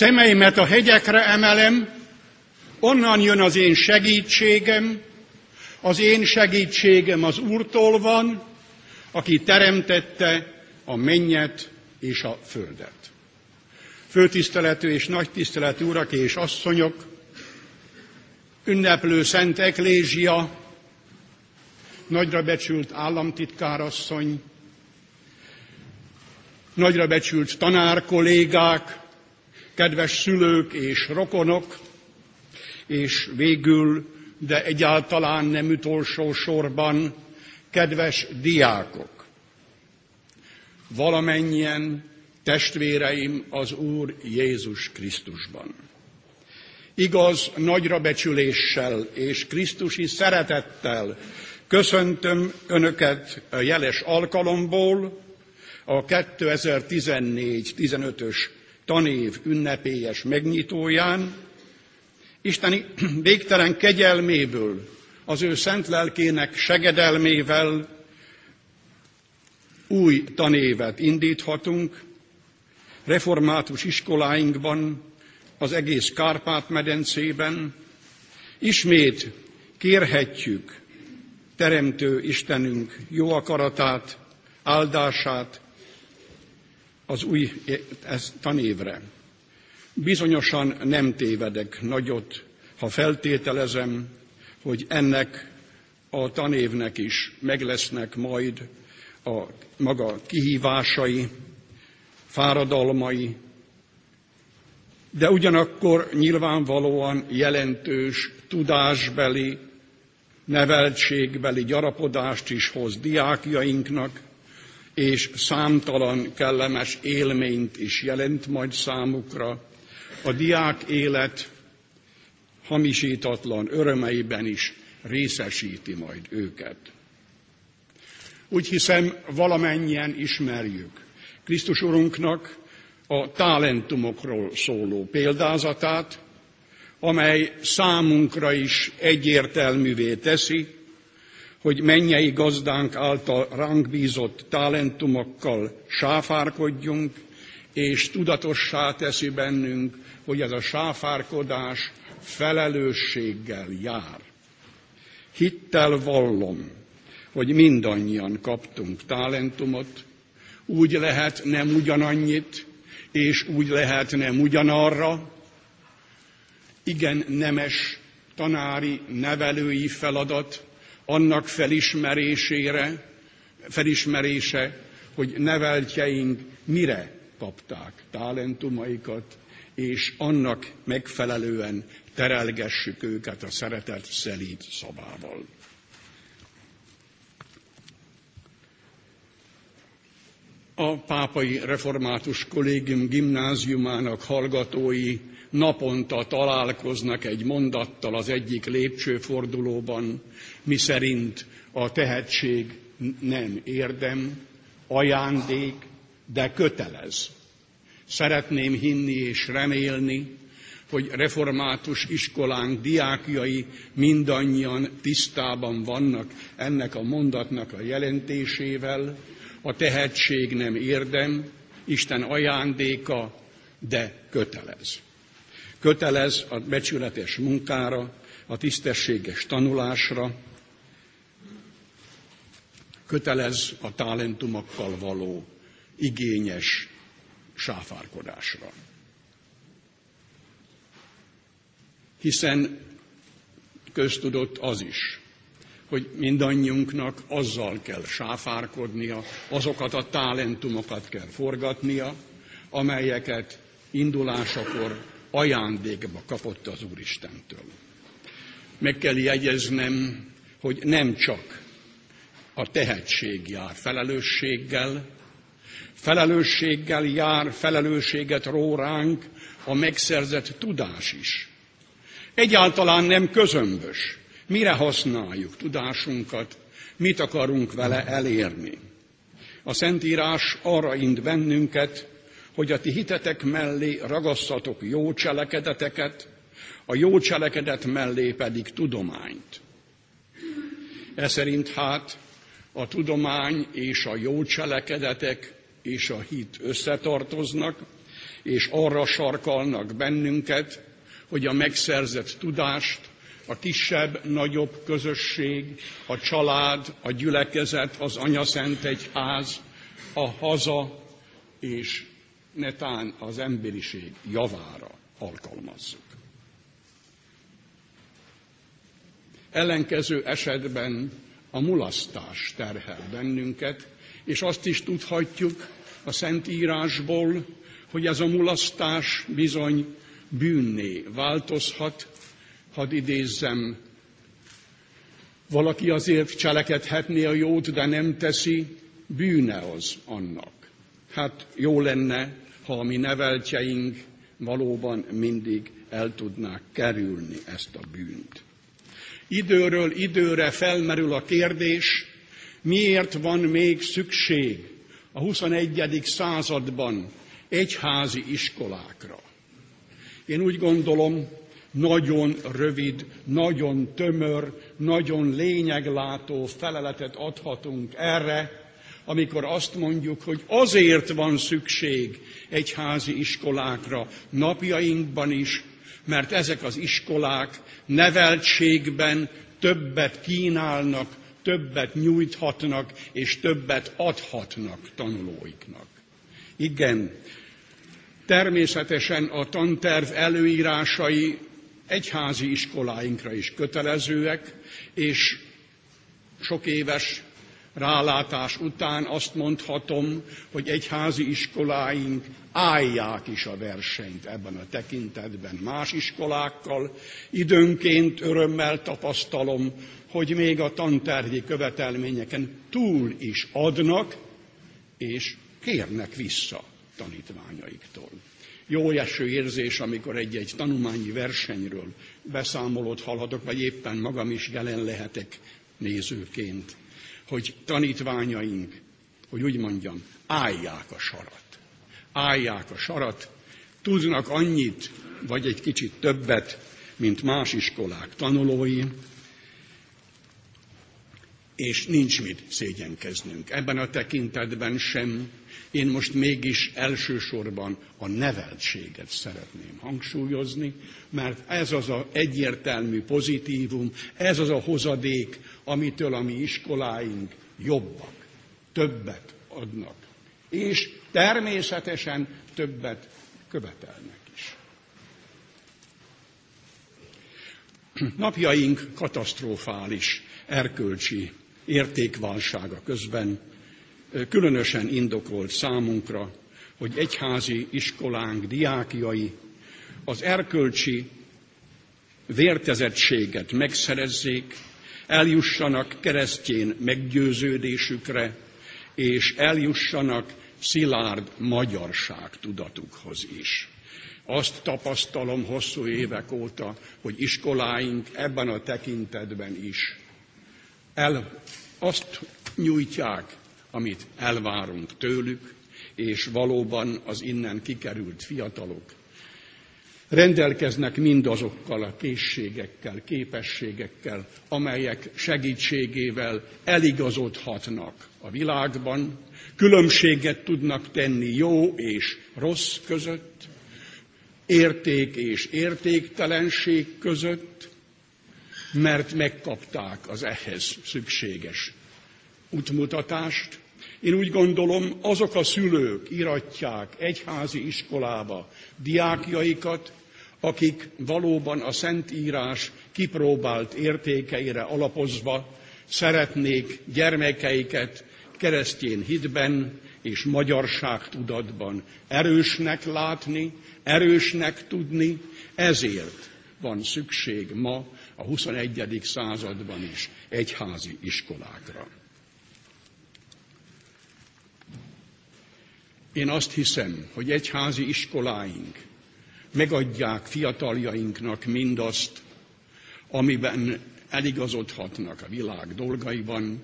Szemeimet a hegyekre emelem, onnan jön az én segítségem, az én segítségem az Úrtól van, aki teremtette a mennyet és a földet. Főtiszteletű és nagy tiszteletű urak és asszonyok, ünneplő Szent Eklézsia, nagyra becsült államtitkárasszony, nagyra becsült tanárkollégák, kedves szülők és rokonok, és végül, de egyáltalán nem utolsó sorban, kedves diákok. Valamennyien testvéreim az Úr Jézus Krisztusban. Igaz, nagyra becsüléssel és Krisztusi szeretettel köszöntöm Önöket a jeles alkalomból, a 2014-15-ös tanév ünnepélyes megnyitóján, Isteni [clears throat] végtelen kegyelméből, az ő szent lelkének segedelmével új tanévet indíthatunk, református iskoláinkban, az egész Kárpát-medencében. Ismét kérhetjük Teremtő Istenünk jó akaratát, áldását, az új tanévre. Bizonyosan nem tévedek nagyot, ha feltételezem, hogy ennek a tanévnek is meg lesznek majd a maga kihívásai, fáradalmai, de ugyanakkor nyilvánvalóan jelentős tudásbeli, neveltségbeli gyarapodást is hoz diákjainknak, és számtalan kellemes élményt is jelent majd számukra. A diák élet hamisítatlan örömeiben is részesíti majd őket. Úgy hiszem, valamennyien ismerjük Krisztus Urunknak a talentumokról szóló példázatát, amely számunkra is egyértelművé teszi, hogy mennyei gazdánk által ránk bízott talentumokkal sáfárkodjunk, és tudatossá teszi bennünk, hogy ez a sáfárkodás felelősséggel jár. Hittel vallom, hogy mindannyian kaptunk talentumot, úgy lehet nem ugyanannyit, és úgy lehet nem ugyanarra. Igen, nemes tanári, nevelői feladat annak felismerésére, felismerése, hogy neveltjeink mire kapták talentumaikat, és annak megfelelően terelgessük őket a szeretet szelíd szabával. A Pápai Református Kollégium gimnáziumának hallgatói naponta találkoznak egy mondattal az egyik lépcsőfordulóban, miszerint a tehetség nem érdem, ajándék, de kötelez. Szeretném hinni és remélni, hogy református iskolánk diákjai mindannyian tisztában vannak ennek a mondatnak a jelentésével. A tehetség nem érdem, Isten ajándéka, de kötelez. Kötelez a becsületes munkára, a tisztességes tanulásra, kötelez a talentumokkal való igényes sáfárkodásra. Hiszen köztudott az is, hogy mindannyiunknak azzal kell sáfárkodnia, azokat a talentumokat kell forgatnia, amelyeket indulásakor ajándékba kapott az Úristentől. Meg kell jegyeznem, hogy nem csak a tehetség jár felelősséggel, felelősséggel jár, felelősséget ró a megszerzett tudás is. Egyáltalán nem közömbös. Mire használjuk tudásunkat, mit akarunk vele elérni. A Szentírás arra int bennünket, hogy a ti hitetek mellé ragasszatok jó cselekedeteket, a jó cselekedet mellé pedig tudományt. E szerint hát a tudomány és a jó cselekedetek és a hit összetartoznak, és arra sarkalnak bennünket, hogy a megszerzett tudást a kisebb, nagyobb közösség, a család, a gyülekezet, az anyaszent egyház, a haza és netán az emberiség javára alkalmazzuk. Ellenkező esetben a mulasztás terhel bennünket, és azt is tudhatjuk a Szentírásból, hogy ez a mulasztás bizony bűnné változhat. Hadd idézzem, valaki azért cselekedhetné a jót, de nem teszi, bűne az annak. Hát jó lenne, ha a mi neveltjeink valóban mindig el tudnák kerülni ezt a bűnt. Időről időre felmerül a kérdés, miért van még szükség a 21. században egyházi iskolákra. Én úgy gondolom, nagyon rövid, nagyon tömör, nagyon lényeglátó feleletet adhatunk erre, amikor azt mondjuk, hogy azért van szükség egyházi iskolákra napjainkban is, mert ezek az iskolák neveltségben többet kínálnak, többet nyújthatnak, és többet adhatnak tanulóiknak. Igen, természetesen a tanterv előírásai egyházi iskoláinkra is kötelezőek, és sok éves rálátás után azt mondhatom, hogy egyházi iskoláink állják is a versenyt ebben a tekintetben más iskolákkal. Időnként örömmel tapasztalom, hogy még a tantervi követelményeken túl is adnak, és kérnek vissza tanítványaiktól. Jó eső érzés, amikor egy-egy tanulmányi versenyről beszámolót hallhatok, vagy éppen magam is jelen lehetek nézőként, hogy tanítványaink, hogy úgy mondjam, állják a sarat. Állják a sarat, tudnak annyit, vagy egy kicsit többet, mint más iskolák tanulói, és nincs mit szégyenkeznünk. Ebben a tekintetben sem. Én most mégis elsősorban a neveltséget szeretném hangsúlyozni, mert ez az a egyértelmű pozitívum, ez az a hozadék, amitől a mi iskoláink jobbak, többet adnak. És természetesen többet követelnek is. Napjaink katasztrofális erkölcsi értékválsága közben különösen indokolt számunkra, hogy egyházi iskolánk diákjai az erkölcsi vértezettséget megszerezzék, eljussanak keresztjén meggyőződésükre, és eljussanak szilárd magyarság tudatukhoz is. Azt tapasztalom hosszú évek óta, hogy iskoláink ebben a tekintetben is el, azt nyújtják, amit elvárunk tőlük, és valóban az innen kikerült fiatalok rendelkeznek mindazokkal a készségekkel, képességekkel, amelyek segítségével eligazodhatnak a világban, különbséget tudnak tenni jó és rossz között, érték és értéktelenség között, mert megkapták az ehhez szükséges útmutatást. Én úgy gondolom, azok a szülők iratják egyházi iskolába diákjaikat, akik valóban a Szentírás kipróbált értékeire alapozva szeretnék gyermekeiket keresztjén hitben és magyarságtudatban erősnek látni, erősnek tudni, ezért van szükség ma a 21. században is egyházi iskolákra. Én azt hiszem, hogy egyházi iskoláink megadják fiataljainknak mindazt, amiben eligazodhatnak a világ dolgaiban,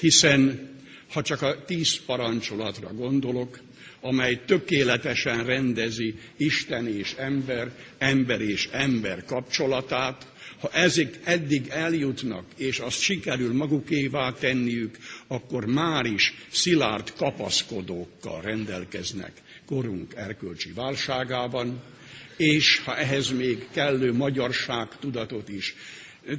hiszen ha csak a tíz parancsolatra gondolok, amely tökéletesen rendezi Isten és ember, ember és ember kapcsolatát, ha ezek eddig eljutnak, és azt sikerül magukévá tenniük, akkor már is szilárd kapaszkodókkal rendelkeznek korunk erkölcsi válságában, és ha ehhez még kellő magyarság tudatot is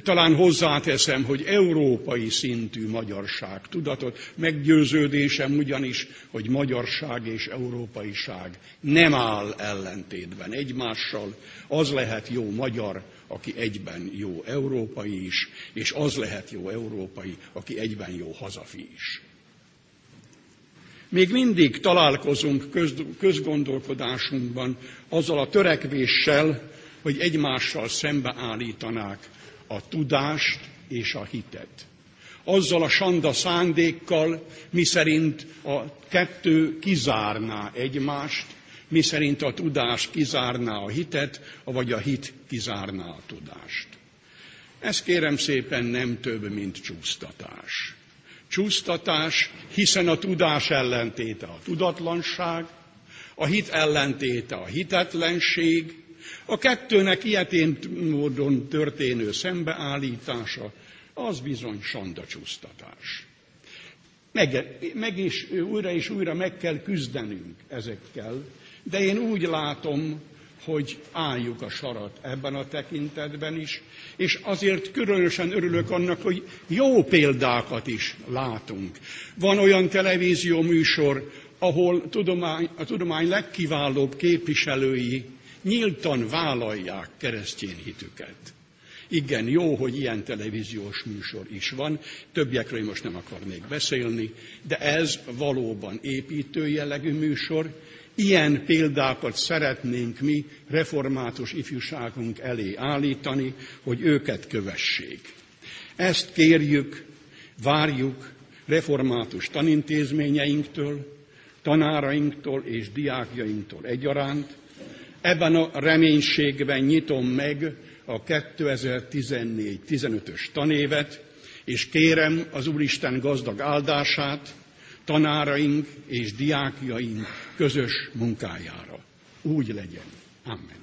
talán hozzáteszem, hogy európai szintű magyarság tudatot. Meggyőződésem ugyanis, hogy magyarság és európaiság nem áll ellentétben egymással. Az lehet jó magyar, aki egyben jó európai is, és az lehet jó európai, aki egyben jó hazafi is. Még mindig találkozunk köz, közgondolkodásunkban azzal a törekvéssel, hogy egymással szembeállítanák a tudást és a hitet. Azzal a sanda szándékkal, miszerint a kettő kizárná egymást, miszerint a tudás kizárná a hitet, vagy a hit kizárná a tudást. Ez kérem szépen nem több, mint csúsztatás. Csúsztatás, hiszen a tudás ellentéte a tudatlanság, a hit ellentéte a hitetlenség, a kettőnek ilyetén módon történő szembeállítása, az bizony sanda csúsztatás. Meg, meg is újra és újra meg kell küzdenünk ezekkel, de én úgy látom, hogy álljuk a sarat ebben a tekintetben is, és azért különösen örülök annak, hogy jó példákat is látunk. Van olyan televízió műsor, ahol tudomány, a tudomány legkiválóbb képviselői nyíltan vállalják keresztény hitüket. Igen, jó, hogy ilyen televíziós műsor is van, többiekről most nem akarnék beszélni, de ez valóban építő jellegű műsor. Ilyen példákat szeretnénk mi református ifjúságunk elé állítani, hogy őket kövessék. Ezt kérjük, várjuk református tanintézményeinktől, tanárainktól és diákjainktól egyaránt. Ebben a reménységben nyitom meg a 2014-15-ös tanévet, és kérem az Úristen gazdag áldását tanáraink és diákjaink közös munkájára. Úgy legyen. Amen.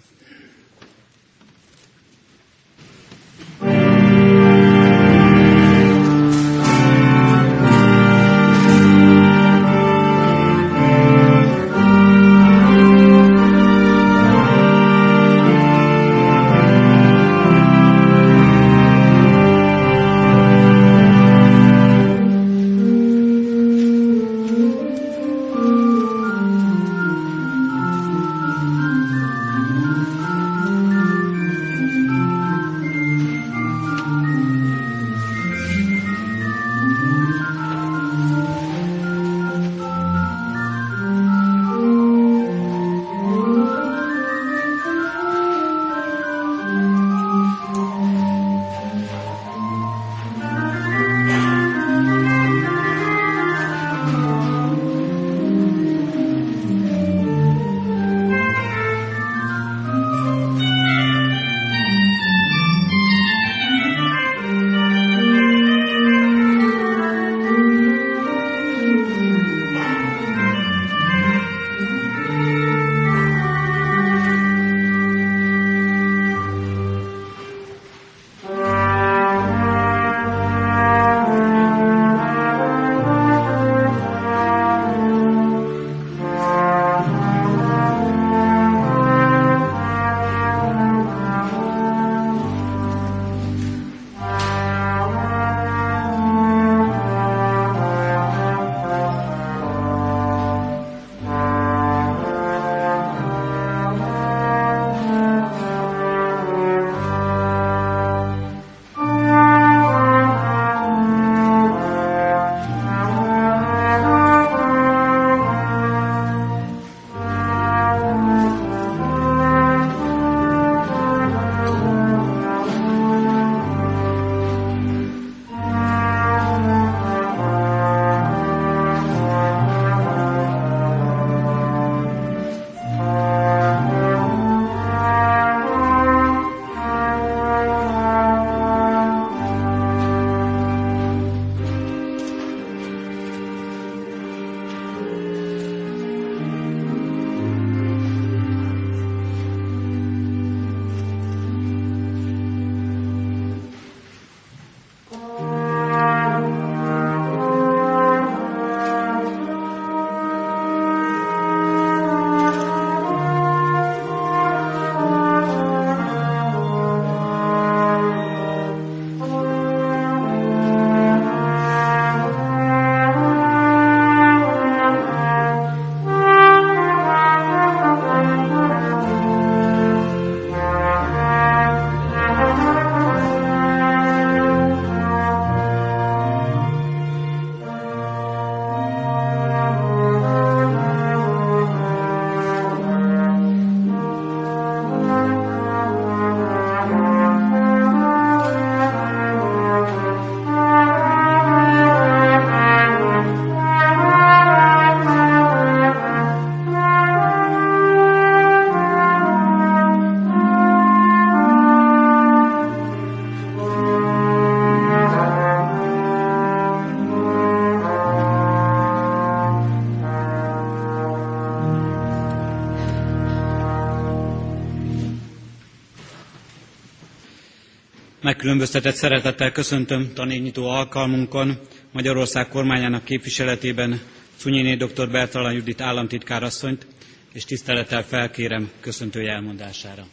Megkülönböztetett szeretettel köszöntöm tanévnyitó alkalmunkon Magyarország kormányának képviseletében Cunyiné dr. Bertalan Judit államtitkárasszonyt, és tisztelettel felkérem köszöntője elmondására.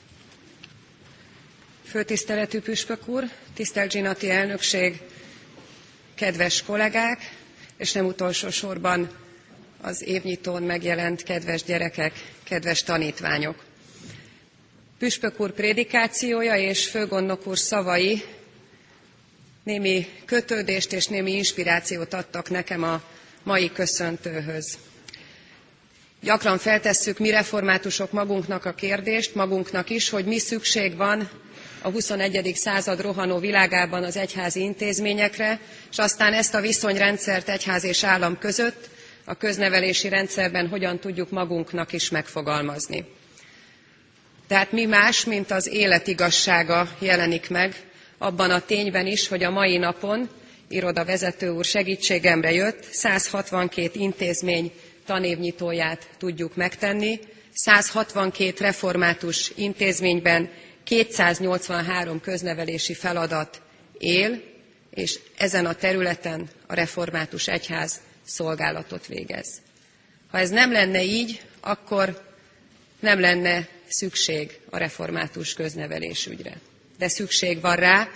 Főtiszteletű Püspök úr, tisztelt Zsinati elnökség, kedves kollégák, és nem utolsó sorban az évnyitón megjelent kedves gyerekek, kedves tanítványok. Püspök úr prédikációja és főgondnok úr szavai némi kötődést és némi inspirációt adtak nekem a mai köszöntőhöz. Gyakran feltesszük mi reformátusok magunknak a kérdést, magunknak is, hogy mi szükség van a 21. század rohanó világában az egyházi intézményekre, és aztán ezt a viszonyrendszert egyház és állam között a köznevelési rendszerben hogyan tudjuk magunknak is megfogalmazni. Tehát mi más, mint az élet igazsága jelenik meg, abban a tényben is, hogy a mai napon iroda vezető úr segítségemre jött, 162 intézmény tanévnyitóját tudjuk megtenni, 162 református intézményben 283 köznevelési feladat él, és ezen a területen a református egyház szolgálatot végez. Ha ez nem lenne így, akkor nem lenne szükség a református köznevelés ügyre. De szükség van rá,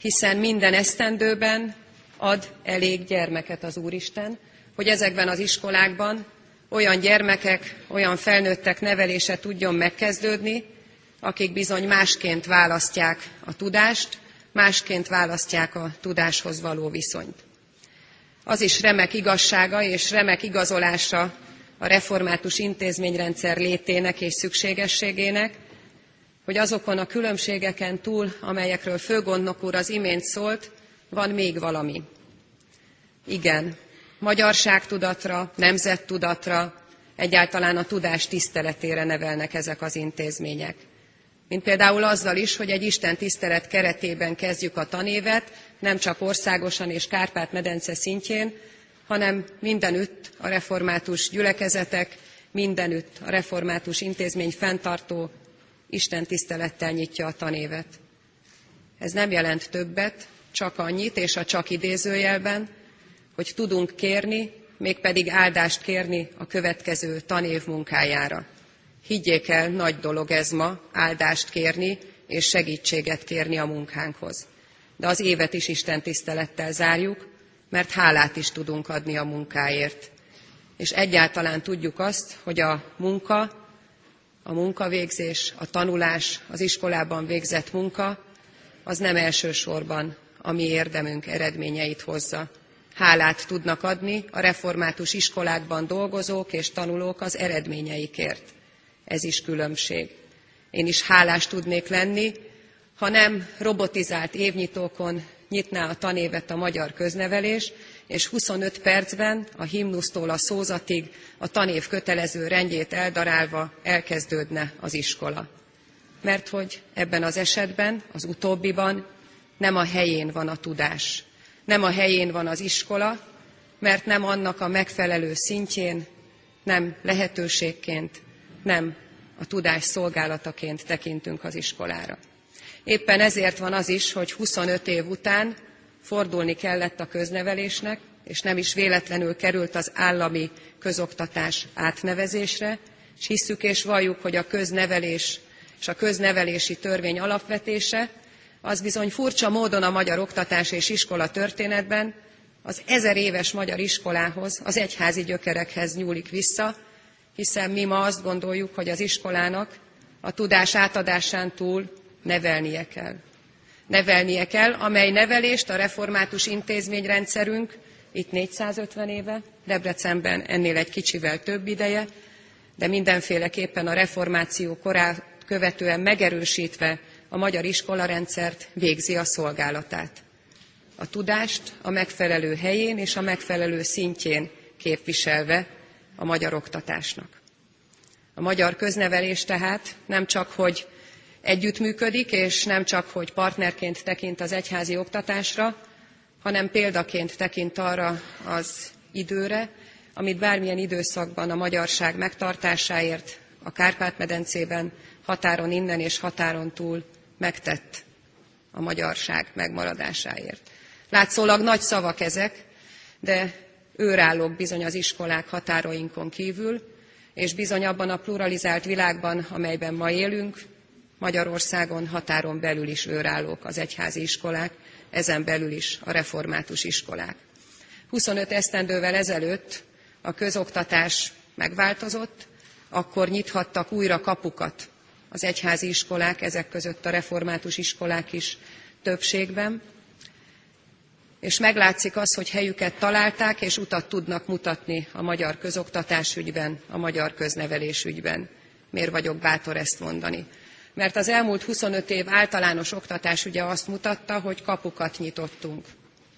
hiszen minden esztendőben ad elég gyermeket az Úristen, hogy ezekben az iskolákban olyan gyermekek, olyan felnőttek nevelése tudjon megkezdődni, akik bizony másként választják a tudást, másként választják a tudáshoz való viszonyt. Az is remek igazsága és remek igazolása a református intézményrendszer létének és szükségességének, hogy azokon a különbségeken túl, amelyekről főgondnok úr az imént szólt, van még valami. Igen, magyarságtudatra, nemzettudatra, egyáltalán a tudás tiszteletére nevelnek ezek az intézmények. Mint például azzal is, hogy egy Isten tisztelet keretében kezdjük a tanévet, nem csak országosan és Kárpát-medence szintjén, hanem mindenütt a református gyülekezetek, mindenütt a református intézmény fenntartó Isten tisztelettel nyitja a tanévet. Ez nem jelent többet, csak annyit, és a csak idézőjelben, hogy tudunk kérni, mégpedig áldást kérni a következő tanév munkájára. Higgyék el, nagy dolog ez ma, áldást kérni és segítséget kérni a munkánkhoz. De az évet is Isten tisztelettel zárjuk, mert hálát is tudunk adni a munkáért. És egyáltalán tudjuk azt, hogy a munka, a munkavégzés, a tanulás, az iskolában végzett munka, az nem elsősorban a mi érdemünk eredményeit hozza. Hálát tudnak adni a református iskolákban dolgozók és tanulók az eredményeikért. Ez is különbség. Én is hálás tudnék lenni, ha nem robotizált évnyitókon nyitná a tanévet a magyar köznevelés, és 25 percben a himnusztól a szózatig a tanév kötelező rendjét eldarálva elkezdődne az iskola. Mert hogy ebben az esetben, az utóbbiban nem a helyén van a tudás, nem a helyén van az iskola, mert nem annak a megfelelő szintjén, nem lehetőségként, nem a tudás szolgálataként tekintünk az iskolára. Éppen ezért van az is, hogy 25 év után fordulni kellett a köznevelésnek, és nem is véletlenül került az állami közoktatás átnevezésre, és hisszük és valljuk, hogy a köznevelés és a köznevelési törvény alapvetése az bizony furcsa módon a magyar oktatás és iskola történetben az ezer éves magyar iskolához, az egyházi gyökerekhez nyúlik vissza, hiszen mi ma azt gondoljuk, hogy az iskolának a tudás átadásán túl nevelnie kell. Nevelnie kell, amely nevelést a református intézményrendszerünk itt 450 éve, Debrecenben ennél egy kicsivel több ideje, de mindenféleképpen a reformáció korát követően megerősítve a magyar iskolarendszert végzi a szolgálatát. A tudást a megfelelő helyén és a megfelelő szintjén képviselve a magyar oktatásnak. A magyar köznevelés tehát nem csak, hogy együttműködik, és nem csak, hogy partnerként tekint az egyházi oktatásra, hanem példaként tekint arra az időre, amit bármilyen időszakban a magyarság megtartásáért a Kárpát-medencében határon innen és határon túl megtett a magyarság megmaradásáért. Látszólag nagy szavak ezek, de őrállók bizony az iskolák határainkon kívül, és bizony abban a pluralizált világban, amelyben ma élünk, Magyarországon határon belül is őrállók az egyházi iskolák, ezen belül is a református iskolák. 25 esztendővel ezelőtt a közoktatás megváltozott, akkor nyithattak újra kapukat az egyházi iskolák, ezek között a református iskolák is többségben, és meglátszik az, hogy helyüket találták, és utat tudnak mutatni a magyar közoktatás ügyben, a magyar köznevelés ügyben. Miért vagyok bátor ezt mondani? Mert az elmúlt 25 év általános oktatás ugye azt mutatta, hogy kapukat nyitottunk.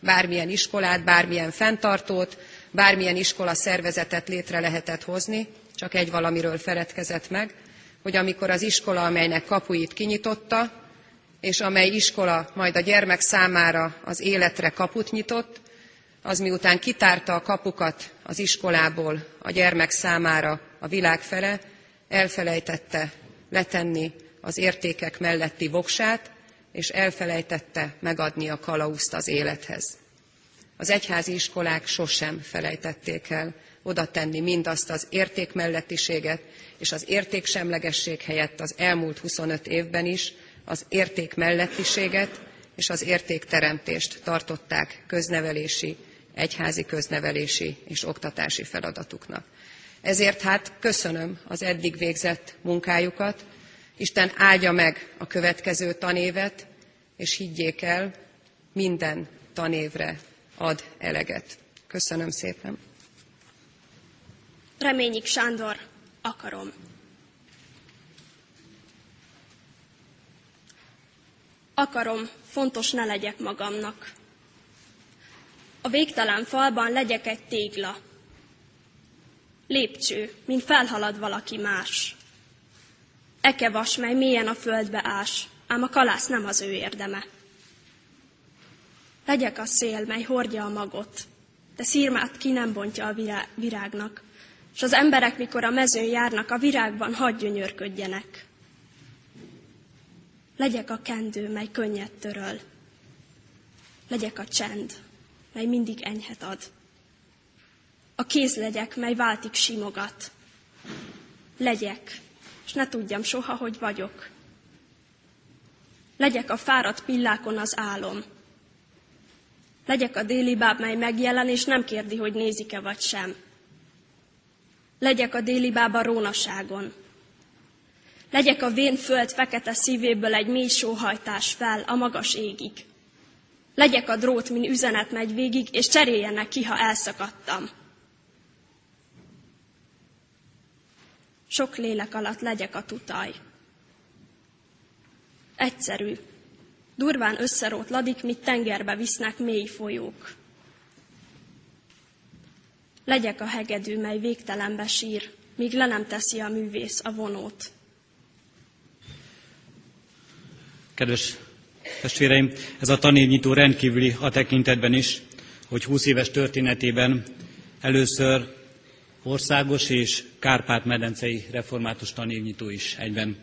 Bármilyen iskolát, bármilyen fenntartót, bármilyen iskola szervezetet létre lehetett hozni, csak egy valamiről feledkezett meg, hogy amikor az iskola, amelynek kapuit kinyitotta, és amely iskola majd a gyermek számára az életre kaput nyitott, az miután kitárta a kapukat az iskolából a gyermek számára a világ fele, elfelejtette letenni az értékek melletti voksát, és elfelejtette megadni a kalauzt az élethez. Az egyházi iskolák sosem felejtették el oda tenni mindazt az értékmellettiséget, és az értéksemlegesség helyett az elmúlt 25 évben is az értékmellettiséget és az értékteremtést tartották köznevelési, egyházi köznevelési és oktatási feladatuknak. Ezért hát köszönöm az eddig végzett munkájukat, Isten áldja meg a következő tanévet, és higgyék el, minden tanévre ad eleget. Köszönöm szépen. Reményik Sándor, akarom. Akarom, fontos ne legyek magamnak. A végtelen falban legyek egy tégla. Lépcső, mint felhalad valaki más. Ekevas, mely mélyen a földbe ás, ám a kalász nem az ő érdeme. Legyek a szél, mely hordja a magot, de szírmát ki nem bontja a virágnak, és az emberek, mikor a mezőn járnak, a virágban hadd gyönyörködjenek. Legyek a kendő, mely könnyet töröl. Legyek a csend, mely mindig enyhet ad. A kéz legyek, mely váltik simogat. Legyek, és ne tudjam soha, hogy vagyok. Legyek a fáradt pillákon az álom. Legyek a déli báb, mely megjelen, és nem kérdi, hogy nézik-e vagy sem. Legyek a déli báb a rónaságon. Legyek a vén föld fekete szívéből egy mély sóhajtás fel a magas égig. Legyek a drót, mint üzenet megy végig, és cseréljenek ki, ha elszakadtam. Sok lélek alatt legyek a tutaj. Egyszerű, durván összerót ladik, mit tengerbe visznek mély folyók. Legyek a hegedű, mely végtelenbe sír, míg le nem teszi a művész a vonót. Kedves testvéreim, ez a tanévnyitó rendkívüli a tekintetben is, hogy 20 éves történetében először országos és Kárpát-medencei református tanévnyitó is egyben.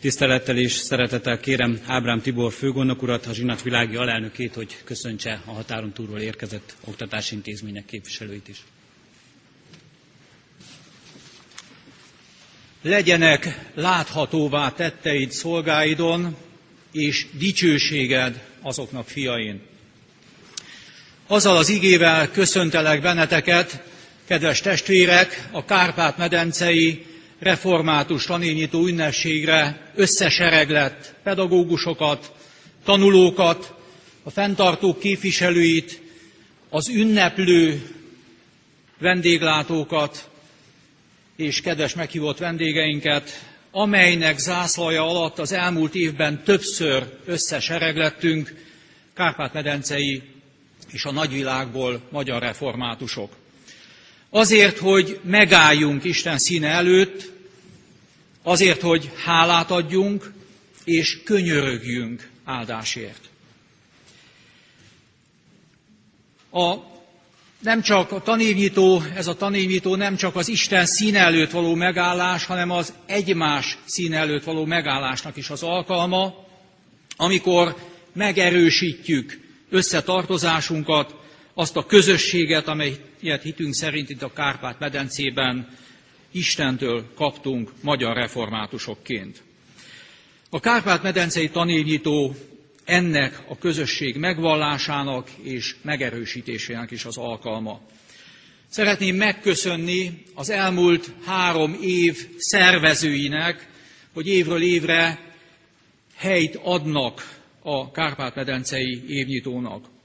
Tisztelettel és szeretettel kérem Ábrám Tibor főgondnok urat, a Zsinat világi alelnökét, hogy köszöntse a határon túlról érkezett oktatási intézmények képviselőit is. Legyenek láthatóvá tetteid szolgáidon, és dicsőséged azoknak fiain. Azzal az igével köszöntelek benneteket, Kedves testvérek, a Kárpát-medencei református tanévnyitó ünnepségre összesereglett pedagógusokat, tanulókat, a fenntartók képviselőit, az ünneplő vendéglátókat és kedves meghívott vendégeinket, amelynek zászlaja alatt az elmúlt évben többször összesereglettünk, Kárpát-medencei és a nagyvilágból magyar reformátusok. Azért, hogy megálljunk Isten színe előtt, azért, hogy hálát adjunk, és könyörögjünk áldásért. A, nem csak a tanévnyitó, ez a tanévnyitó nem csak az Isten színe előtt való megállás, hanem az egymás színe előtt való megállásnak is az alkalma, amikor megerősítjük összetartozásunkat, azt a közösséget, amelyet hitünk szerint itt a Kárpát-medencében Istentől kaptunk magyar reformátusokként. A Kárpát-medencei tanévnyitó ennek a közösség megvallásának és megerősítésének is az alkalma. Szeretném megköszönni az elmúlt három év szervezőinek, hogy évről évre helyt adnak a Kárpát-medencei évnyitónak.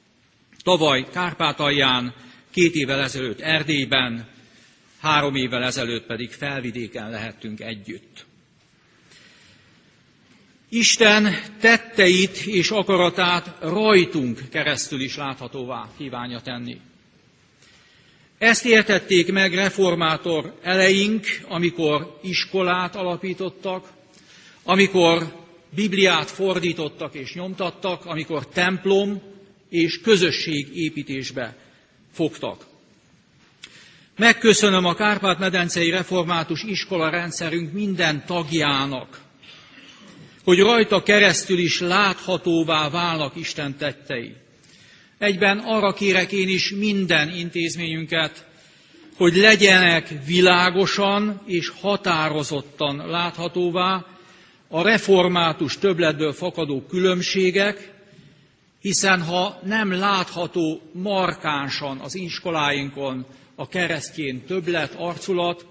Tavaly Kárpátalján, két évvel ezelőtt Erdélyben, három évvel ezelőtt pedig felvidéken lehettünk együtt. Isten tetteit és akaratát rajtunk keresztül is láthatóvá kívánja tenni. Ezt értették meg reformátor eleink, amikor iskolát alapítottak, amikor Bibliát fordítottak és nyomtattak, amikor templom és közösség építésbe fogtak. Megköszönöm a Kárpát-medencei református iskola rendszerünk minden tagjának, hogy rajta keresztül is láthatóvá válnak Isten tettei. Egyben arra kérek én is minden intézményünket, hogy legyenek világosan és határozottan láthatóvá a református többletből fakadó különbségek, hiszen ha nem látható markánsan az iskoláinkon a keresztjén többlet, arculat,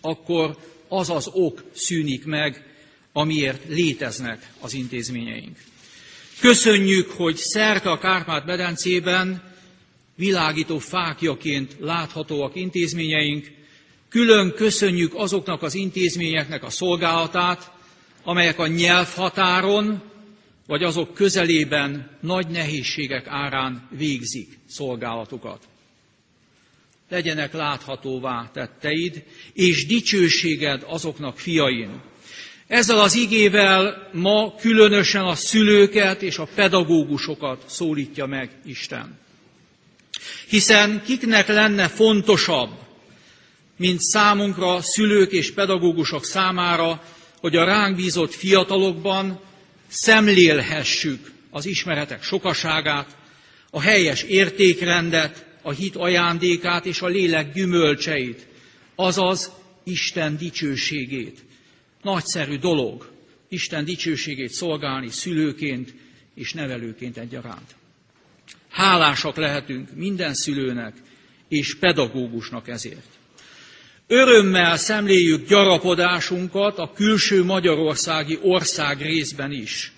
akkor az az ok szűnik meg, amiért léteznek az intézményeink. Köszönjük, hogy szerte a Kárpát-medencében világító fákjaként láthatóak intézményeink, külön köszönjük azoknak az intézményeknek a szolgálatát, amelyek a nyelvhatáron, vagy azok közelében nagy nehézségek árán végzik szolgálatukat. Legyenek láthatóvá tetteid, és dicsőséged azoknak fiain. Ezzel az igével ma különösen a szülőket és a pedagógusokat szólítja meg Isten. Hiszen kiknek lenne fontosabb, mint számunkra, szülők és pedagógusok számára, hogy a ránk bízott fiatalokban szemlélhessük az ismeretek sokaságát, a helyes értékrendet, a hit ajándékát és a lélek gyümölcseit, azaz Isten dicsőségét. Nagyszerű dolog Isten dicsőségét szolgálni szülőként és nevelőként egyaránt. Hálásak lehetünk minden szülőnek és pedagógusnak ezért. Örömmel szemléljük gyarapodásunkat a külső magyarországi ország részben is.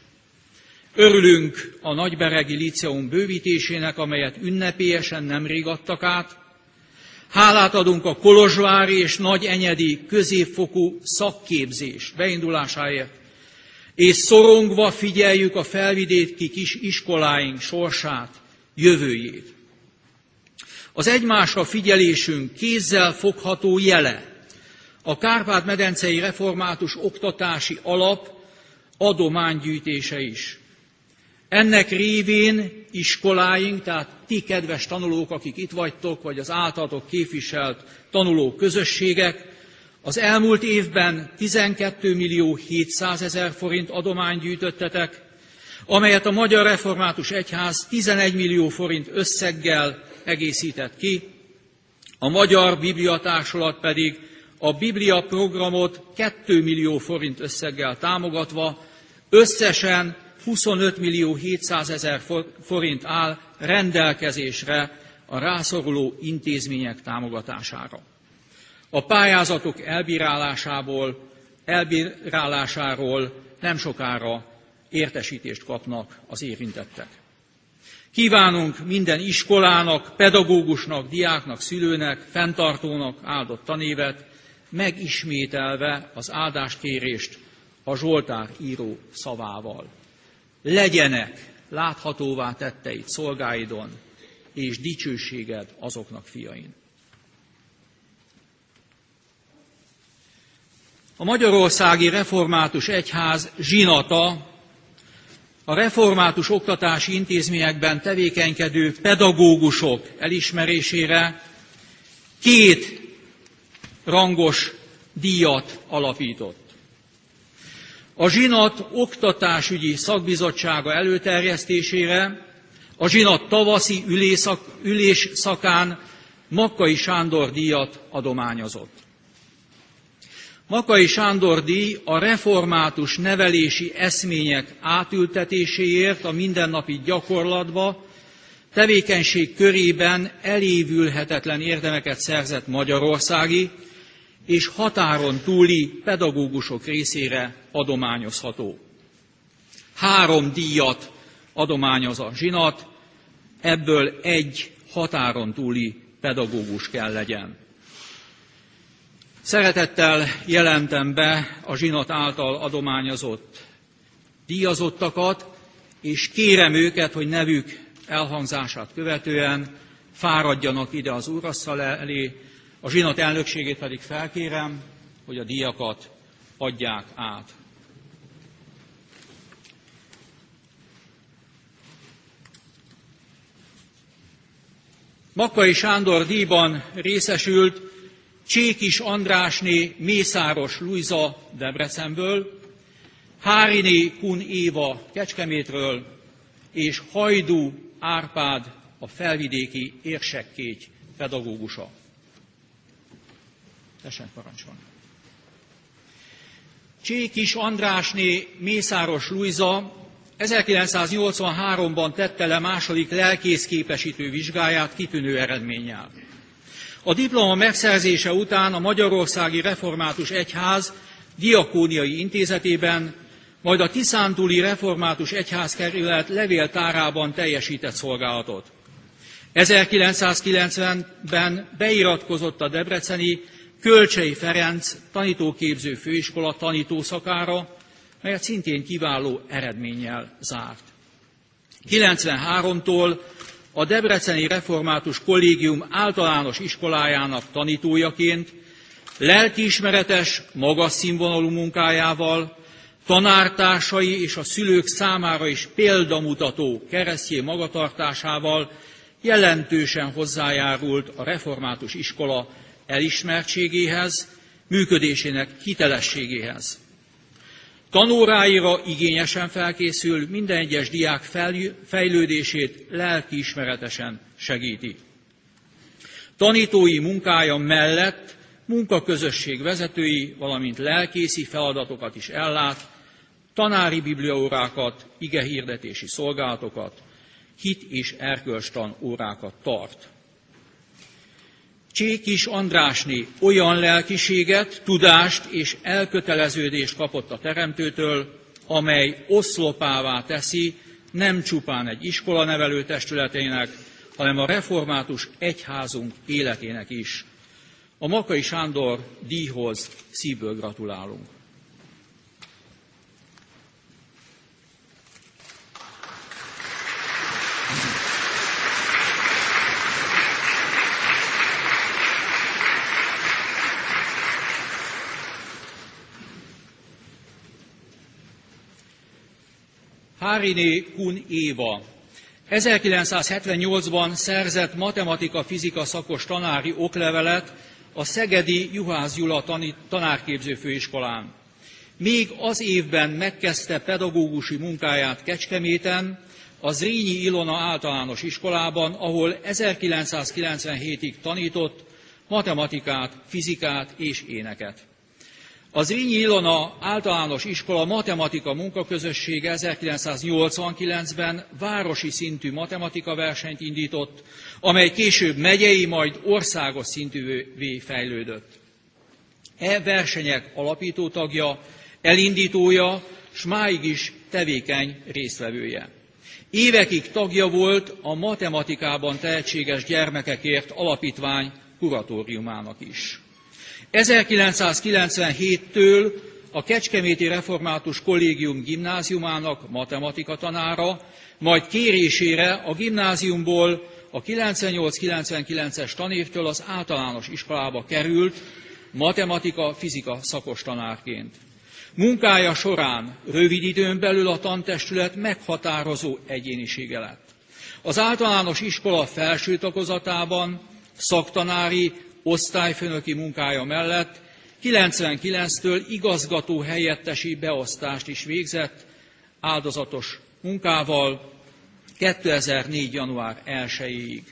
Örülünk a Nagyberegi Liceum bővítésének, amelyet ünnepélyesen nemrég adtak át. Hálát adunk a Kolozsvári és Nagyenyedi középfokú szakképzés beindulásáért, és szorongva figyeljük a felvidéki kis iskoláink sorsát, jövőjét. Az egymásra figyelésünk kézzel fogható jele a Kárpát-medencei református oktatási alap adománygyűjtése is. Ennek révén iskoláink, tehát ti kedves tanulók, akik itt vagytok, vagy az általatok képviselt tanuló közösségek, az elmúlt évben 12 millió 700 ezer forint adományt gyűjtöttetek, amelyet a Magyar Református Egyház 11 millió forint összeggel egészített ki, a Magyar Bibliatársulat pedig a Biblia programot 2 millió forint összeggel támogatva összesen 25 millió 700 ezer forint áll rendelkezésre a rászoruló intézmények támogatására. A pályázatok elbírálásából, elbírálásáról nem sokára értesítést kapnak az érintettek. Kívánunk minden iskolának, pedagógusnak, diáknak, szülőnek, fenntartónak áldott tanévet, megismételve az áldáskérést a Zsoltár író szavával. Legyenek láthatóvá tetteid szolgáidon, és dicsőséged azoknak fiain. A Magyarországi Református Egyház zsinata a református oktatási intézményekben tevékenykedő pedagógusok elismerésére két rangos díjat alapított. A zsinat oktatásügyi szakbizottsága előterjesztésére a zsinat tavaszi ülésszak, ülésszakán Makkai Sándor díjat adományozott. Makai Sándor díj a református nevelési eszmények átültetéséért a mindennapi gyakorlatba, tevékenység körében elévülhetetlen érdemeket szerzett magyarországi és határon túli pedagógusok részére adományozható. Három díjat adományoz a zsinat, ebből egy határon túli pedagógus kell legyen. Szeretettel jelentem be a zsinat által adományozott díjazottakat, és kérem őket, hogy nevük elhangzását követően fáradjanak ide az úrasszal elé, a zsinat elnökségét pedig felkérem, hogy a díjakat adják át. Makkai Sándor díjban részesült Csékis Andrásné Mészáros Luisa Debrecenből, Háriné Kun Éva Kecskemétről, és Hajdú Árpád a felvidéki érsekkégy pedagógusa. Tessék parancsolni. Csékis Andrásné Mészáros Luisa 1983-ban tette le második lelkészképesítő vizsgáját kitűnő eredménnyel. A diploma megszerzése után a Magyarországi Református Egyház diakóniai intézetében, majd a Tiszántúli Református Egyházkerület levéltárában teljesített szolgálatot. 1990-ben beiratkozott a Debreceni Kölcsei Ferenc tanítóképző főiskola tanítószakára, melyet szintén kiváló eredménnyel zárt. 93-tól a Debreceni Református Kollégium általános iskolájának tanítójaként lelkiismeretes, magas színvonalú munkájával, tanártársai és a szülők számára is példamutató keresztjé magatartásával jelentősen hozzájárult a református iskola elismertségéhez, működésének hitelességéhez. Tanóráira igényesen felkészül, minden egyes diák fejlődését lelkiismeretesen segíti. Tanítói munkája mellett munkaközösség vezetői, valamint lelkészi feladatokat is ellát, tanári bibliaórákat, igehirdetési szolgálatokat, hit és erkölcstan órákat tart. Csékis Andrásné olyan lelkiséget, tudást és elköteleződést kapott a Teremtőtől, amely oszlopává teszi nem csupán egy iskola nevelő testületének, hanem a református egyházunk életének is. A Makai Sándor díjhoz szívből gratulálunk. Háriné Kun Éva 1978-ban szerzett matematika-fizika szakos tanári oklevelet a Szegedi Juhász Gyula tanárképző főiskolán. Még az évben megkezdte pedagógusi munkáját Kecskeméten, a Zrínyi Ilona általános iskolában, ahol 1997-ig tanított matematikát, fizikát és éneket. Az Rínyi Ilona általános iskola matematika munkaközössége 1989-ben városi szintű matematika versenyt indított, amely később megyei, majd országos szintűvé fejlődött. E versenyek alapító tagja, elindítója, s máig is tevékeny résztvevője. Évekig tagja volt a matematikában tehetséges gyermekekért alapítvány kuratóriumának is. 1997-től a Kecskeméti Református Kollégium gimnáziumának matematika tanára, majd kérésére a gimnáziumból a 98-99-es tanévtől az általános iskolába került matematika-fizika szakos tanárként. Munkája során rövid időn belül a tantestület meghatározó egyénisége lett. Az általános iskola felső tagozatában szaktanári, osztályfőnöki munkája mellett 99-től igazgató helyettesi beosztást is végzett áldozatos munkával 2004. január 1-ig.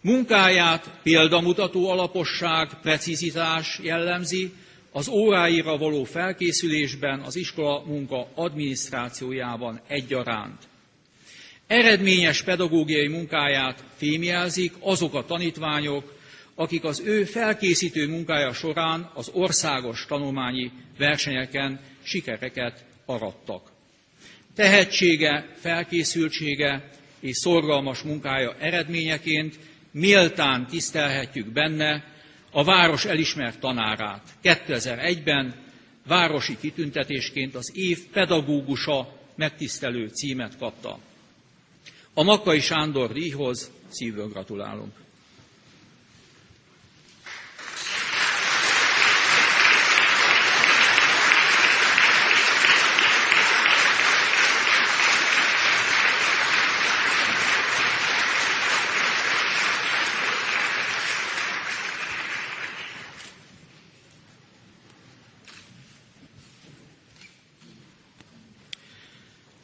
Munkáját példamutató alaposság, precizitás jellemzi, az óráira való felkészülésben, az iskola munka adminisztrációjában egyaránt. Eredményes pedagógiai munkáját fémjelzik azok a tanítványok, akik az ő felkészítő munkája során az országos tanulmányi versenyeken sikereket arattak. Tehetsége, felkészültsége és szorgalmas munkája eredményeként méltán tisztelhetjük benne a város elismert tanárát. 2001-ben városi kitüntetésként az év pedagógusa megtisztelő címet kapta. A Makkai Sándor díjhoz szívből gratulálunk.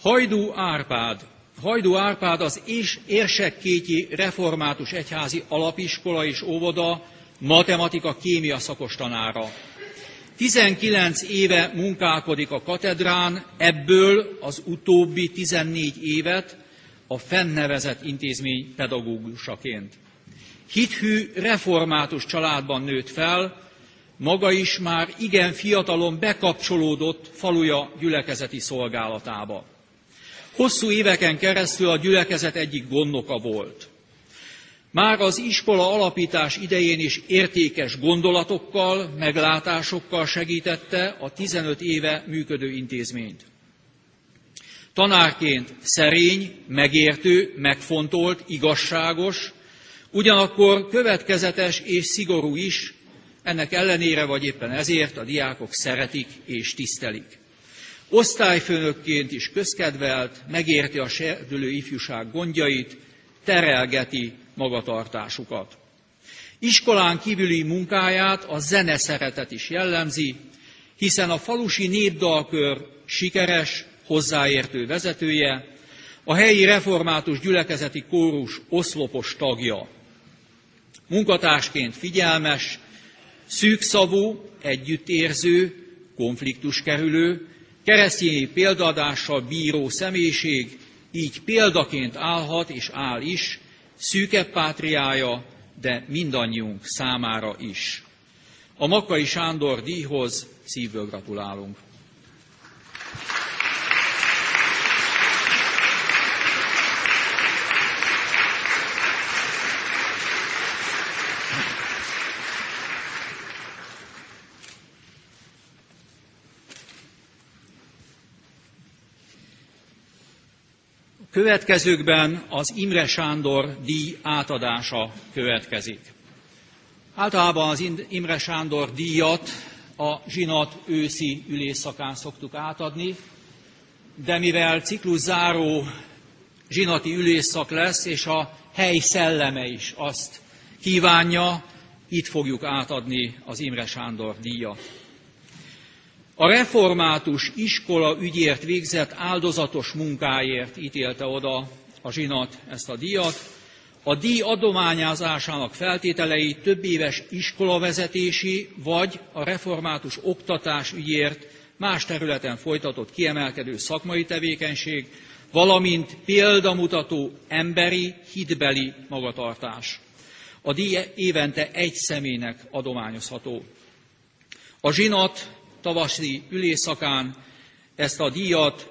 Hajdú Árpád. Hajdú Árpád az és Érsekkétyi Református Egyházi Alapiskola és Óvoda matematika-kémia szakos tanára. 19 éve munkálkodik a katedrán, ebből az utóbbi 14 évet a fennnevezett intézmény pedagógusaként. Hithű református családban nőtt fel, maga is már igen fiatalon bekapcsolódott faluja gyülekezeti szolgálatába. Hosszú éveken keresztül a gyülekezet egyik gondnoka volt. Már az iskola alapítás idején is értékes gondolatokkal, meglátásokkal segítette a 15 éve működő intézményt. Tanárként szerény, megértő, megfontolt, igazságos, ugyanakkor következetes és szigorú is, ennek ellenére vagy éppen ezért a diákok szeretik és tisztelik. Osztályfőnökként is közkedvelt, megérti a serdülő ifjúság gondjait, terelgeti magatartásukat. Iskolán kívüli munkáját a zene szeretet is jellemzi, hiszen a falusi népdalkör sikeres, hozzáértő vezetője, a helyi református gyülekezeti kórus oszlopos tagja. Munkatársként figyelmes, szűkszavú, együttérző, konfliktuskerülő, keresztényi példaadással bíró személyiség, így példaként állhat és áll is, szűkebb pátriája, de mindannyiunk számára is. A Makai Sándor díjhoz szívből gratulálunk. Következőkben az Imre Sándor díj átadása következik. Általában az Imre Sándor díjat a zsinat őszi ülésszakán szoktuk átadni, de mivel ciklus záró zsinati ülésszak lesz, és a hely szelleme is azt kívánja, itt fogjuk átadni az Imre Sándor díjat. A református iskola ügyért végzett áldozatos munkáért ítélte oda a zsinat ezt a díjat. A díj adományázásának feltételei több éves iskolavezetési vagy a református oktatás ügyért más területen folytatott kiemelkedő szakmai tevékenység, valamint példamutató emberi, hitbeli magatartás. A díj évente egy személynek adományozható. A zsinat tavaszi ülésszakán ezt a díjat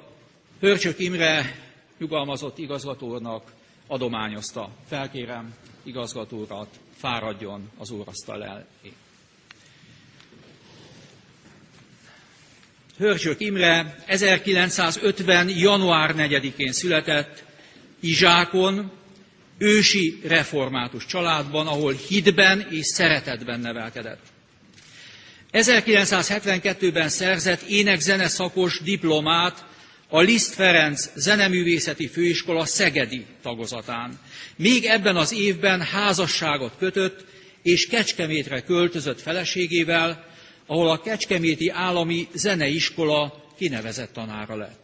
Hörcsök Imre nyugalmazott igazgatónak adományozta. Felkérem igazgatórat, fáradjon az úrasztal elé. Hörcsök Imre 1950. január 4-én született Izsákon, ősi református családban, ahol hitben és szeretetben nevelkedett. 1972-ben szerzett énekzene szakos diplomát a Liszt Ferenc Zeneművészeti Főiskola Szegedi tagozatán. Még ebben az évben házasságot kötött, és Kecskemétre költözött feleségével, ahol a Kecskeméti Állami Zeneiskola kinevezett tanára lett.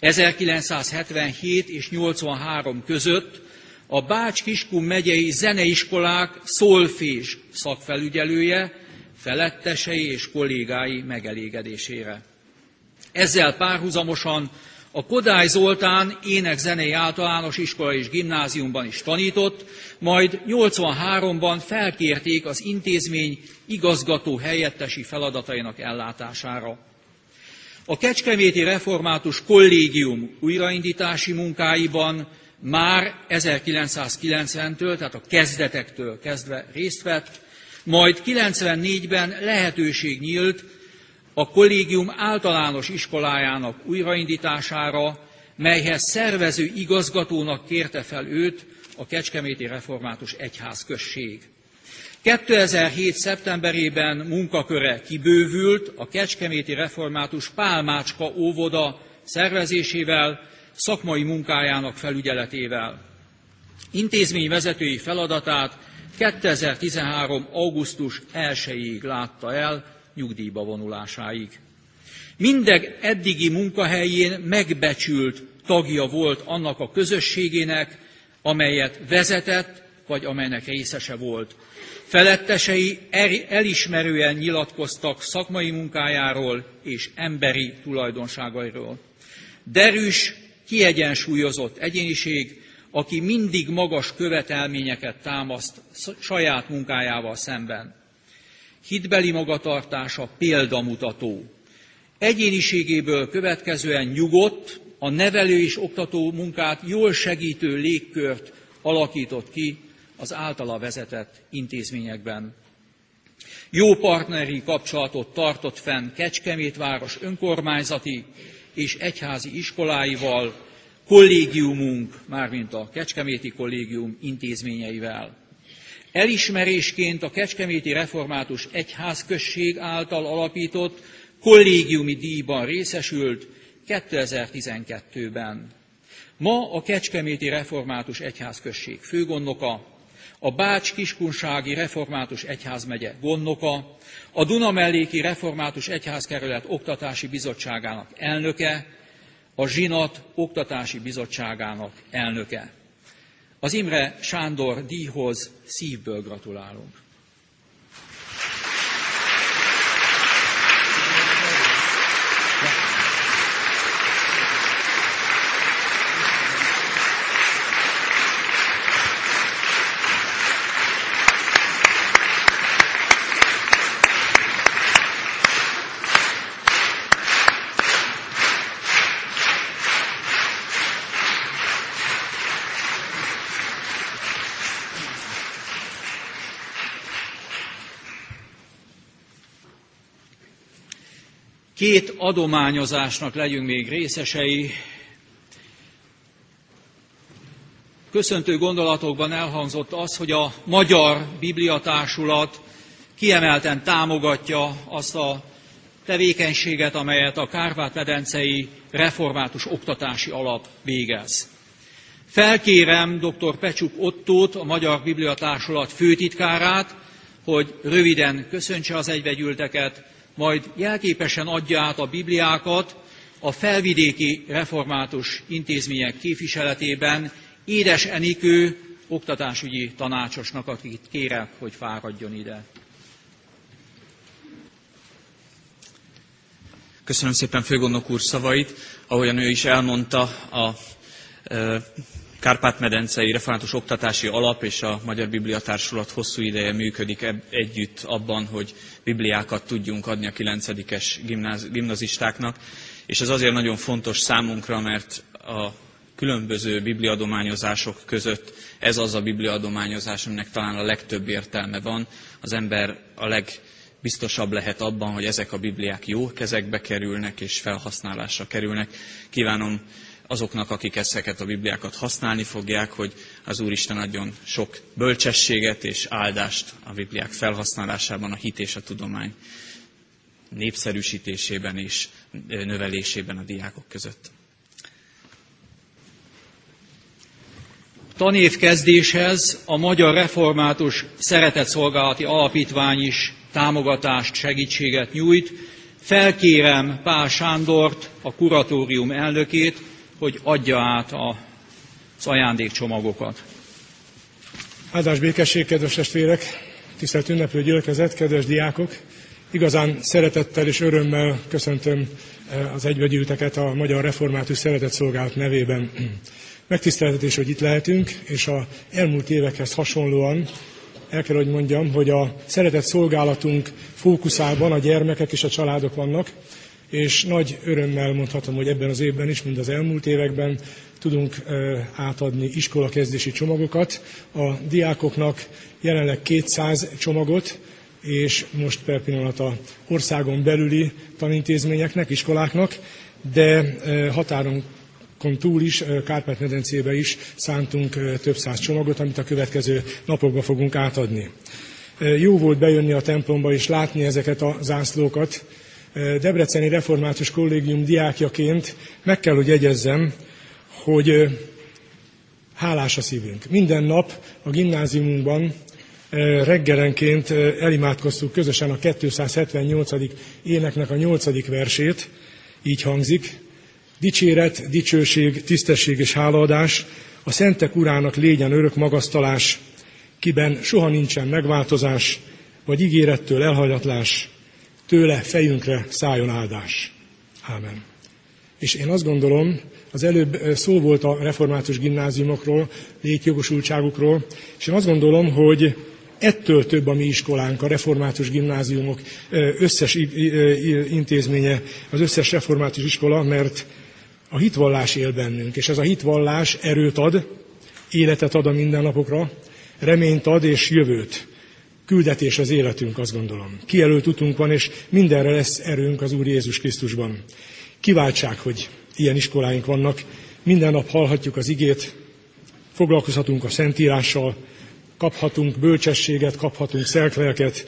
1977 és 83 között a Bács-Kiskun megyei zeneiskolák szolfés szakfelügyelője, felettesei és kollégái megelégedésére. Ezzel párhuzamosan a Kodály Zoltán ének-zenei általános iskola és gimnáziumban is tanított, majd 83-ban felkérték az intézmény igazgató helyettesi feladatainak ellátására. A Kecskeméti Református Kollégium újraindítási munkáiban már 1990-től, tehát a kezdetektől kezdve részt vett, majd 94-ben lehetőség nyílt a kollégium általános iskolájának újraindítására, melyhez szervező igazgatónak kérte fel őt a Kecskeméti Református Egyházközség. 2007. szeptemberében munkaköre kibővült a Kecskeméti Református Pálmácska óvoda szervezésével, szakmai munkájának felügyeletével. Intézmény vezetői feladatát 2013. augusztus 1-ig látta el, nyugdíjba vonulásáig. Mindeg eddigi munkahelyén megbecsült tagja volt annak a közösségének, amelyet vezetett, vagy amelynek részese volt. Felettesei elismerően nyilatkoztak szakmai munkájáról és emberi tulajdonságairól. Derűs, kiegyensúlyozott egyéniség, aki mindig magas követelményeket támaszt saját munkájával szemben. Hitbeli magatartása példamutató. Egyéniségéből következően nyugodt, a nevelő és oktató munkát jól segítő légkört alakított ki az általa vezetett intézményekben. Jó partneri kapcsolatot tartott fenn Kecskemét város önkormányzati és egyházi iskoláival, kollégiumunk, mármint a Kecskeméti Kollégium intézményeivel. Elismerésként a Kecskeméti Református Egyházközség által alapított kollégiumi díjban részesült 2012-ben. Ma a Kecskeméti Református Egyházközség főgondnoka, a Bács-Kiskunsági Református Egyházmegye gondnoka, a Dunamelléki Református Egyházkerület Oktatási Bizottságának elnöke, a Zsinat Oktatási Bizottságának elnöke. Az Imre Sándor díjhoz szívből gratulálunk. Két adományozásnak legyünk még részesei. Köszöntő gondolatokban elhangzott az, hogy a Magyar Bibliatársulat kiemelten támogatja azt a tevékenységet, amelyet a Kárpát-medencei Református Oktatási Alap végez. Felkérem dr. Pecsuk Ottót, a Magyar Bibliatársulat főtitkárát, hogy röviden köszöntse az egybegyűlteket, majd jelképesen adja át a Bibliákat a felvidéki református intézmények képviseletében Édes Enikő oktatásügyi tanácsosnak, akit kérek, hogy fáradjon ide. Köszönöm szépen főgondnok úr szavait. Ahogyan ő is elmondta, a Kárpát-medencei Református Oktatási Alap és a Magyar Bibliatársulat hosszú ideje működik együtt abban, hogy bibliákat tudjunk adni a 9-es gimnazistáknak, és ez azért nagyon fontos számunkra, mert a különböző bibliadományozások között ez az a bibliadományozás, aminek talán a legtöbb értelme van. Az ember a legbiztosabb lehet abban, hogy ezek a bibliák jó kezekbe kerülnek és felhasználásra kerülnek. Kívánom azoknak, akik ezeket a Bibliákat használni fogják, hogy az Úristen adjon sok bölcsességet és áldást a Bibliák felhasználásában, a hit és a tudomány népszerűsítésében és növelésében a diákok között. Tanévkezdéshez a Magyar Református Szeretetszolgálati Alapítvány is támogatást, segítséget nyújt. Felkérem Pál Sándort, a kuratórium elnökét, hogy adja át az ajándékcsomagokat. Áldás békesség, kedves testvérek, tisztelt ünneplő gyülekezet, kedves diákok! Igazán szeretettel és örömmel köszöntöm eh, az egybegyűlteket a Magyar Református Szeretett Szolgálat nevében. Megtiszteltetés, hogy itt lehetünk, és a elmúlt évekhez hasonlóan el kell, hogy mondjam, hogy a szeretett szolgálatunk fókuszában a gyermekek és a családok vannak, és nagy örömmel mondhatom, hogy ebben az évben is, mint az elmúlt években tudunk átadni iskolakezdési csomagokat. A diákoknak jelenleg 200 csomagot, és most per pillanat a országon belüli tanintézményeknek, iskoláknak, de határon túl is, Kárpát-medencébe is szántunk több száz csomagot, amit a következő napokban fogunk átadni. Jó volt bejönni a templomba és látni ezeket a zászlókat, Debreceni Református Kollégium diákjaként meg kell, hogy egyezzem, hogy hálás a szívünk. Minden nap a gimnáziumunkban reggelenként elimádkoztuk közösen a 278. éneknek a 8. versét, így hangzik, dicséret, dicsőség, tisztesség és hálaadás a szentek urának légyen örök magasztalás, kiben soha nincsen megváltozás, vagy ígérettől elhagyatlás, tőle fejünkre szálljon áldás. Ámen. És én azt gondolom, az előbb szó volt a református gimnáziumokról, létjogosultságukról, és én azt gondolom, hogy ettől több a mi iskolánk, a református gimnáziumok összes intézménye, az összes református iskola, mert a hitvallás él bennünk, és ez a hitvallás erőt ad, életet ad a mindennapokra, reményt ad és jövőt. Küldetés az életünk, azt gondolom. Kijelölt utunk van, és mindenre lesz erőnk az Úr Jézus Krisztusban. Kiváltság, hogy ilyen iskoláink vannak. Minden nap hallhatjuk az igét, foglalkozhatunk a Szentírással, kaphatunk bölcsességet, kaphatunk szelklelket,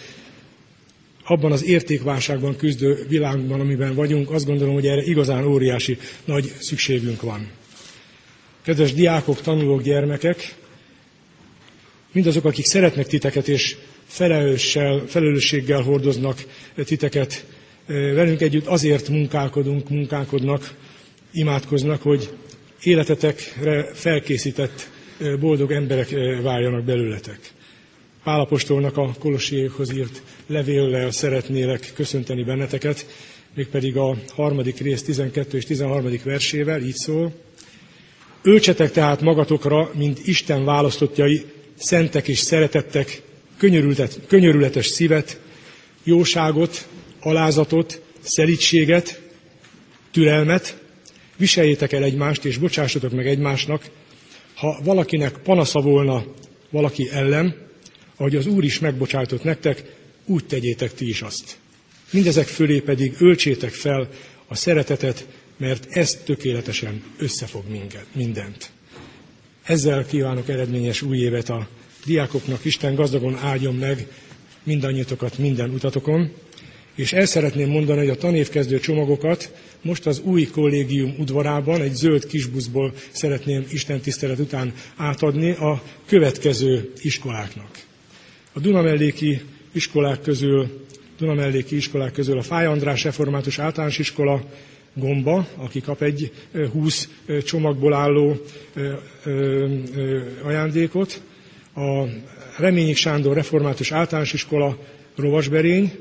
abban az értékválságban küzdő világban, amiben vagyunk, azt gondolom, hogy erre igazán óriási nagy szükségünk van. Kedves diákok, tanulók, gyermekek, mindazok, akik szeretnek titeket és felelősséggel hordoznak titeket, velünk együtt azért munkálkodunk, munkálkodnak, imádkoznak, hogy életetekre felkészített boldog emberek váljanak belőletek. Pálapostolnak a Kolosiékhoz írt levéllel szeretnélek köszönteni benneteket, mégpedig a harmadik rész 12 és 13. versével, így szól. Öltsetek tehát magatokra, mint Isten választottjai, szentek és szeretettek, könyörületes szívet, jóságot, alázatot, szelítséget, türelmet, viseljétek el egymást, és bocsássatok meg egymásnak, ha valakinek panasza volna valaki ellen, ahogy az Úr is megbocsájtott nektek, úgy tegyétek ti is azt. Mindezek fölé pedig öltsétek fel a szeretetet, mert ez tökéletesen összefog mindent. Ezzel kívánok eredményes új évet a diákoknak. Isten gazdagon áldjon meg mindannyiatokat minden utatokon. És el szeretném mondani, hogy a tanévkezdő csomagokat most az új kollégium udvarában egy zöld kisbuszból szeretném Isten tisztelet után átadni a következő iskoláknak. A Dunamelléki iskolák közül, Dunamelléki iskolák közül a Fáj András Református Általános Iskola, Gomba, aki kap egy 20 csomagból álló ajándékot, a Reményik Sándor Református Általános Iskola, Rovasberény,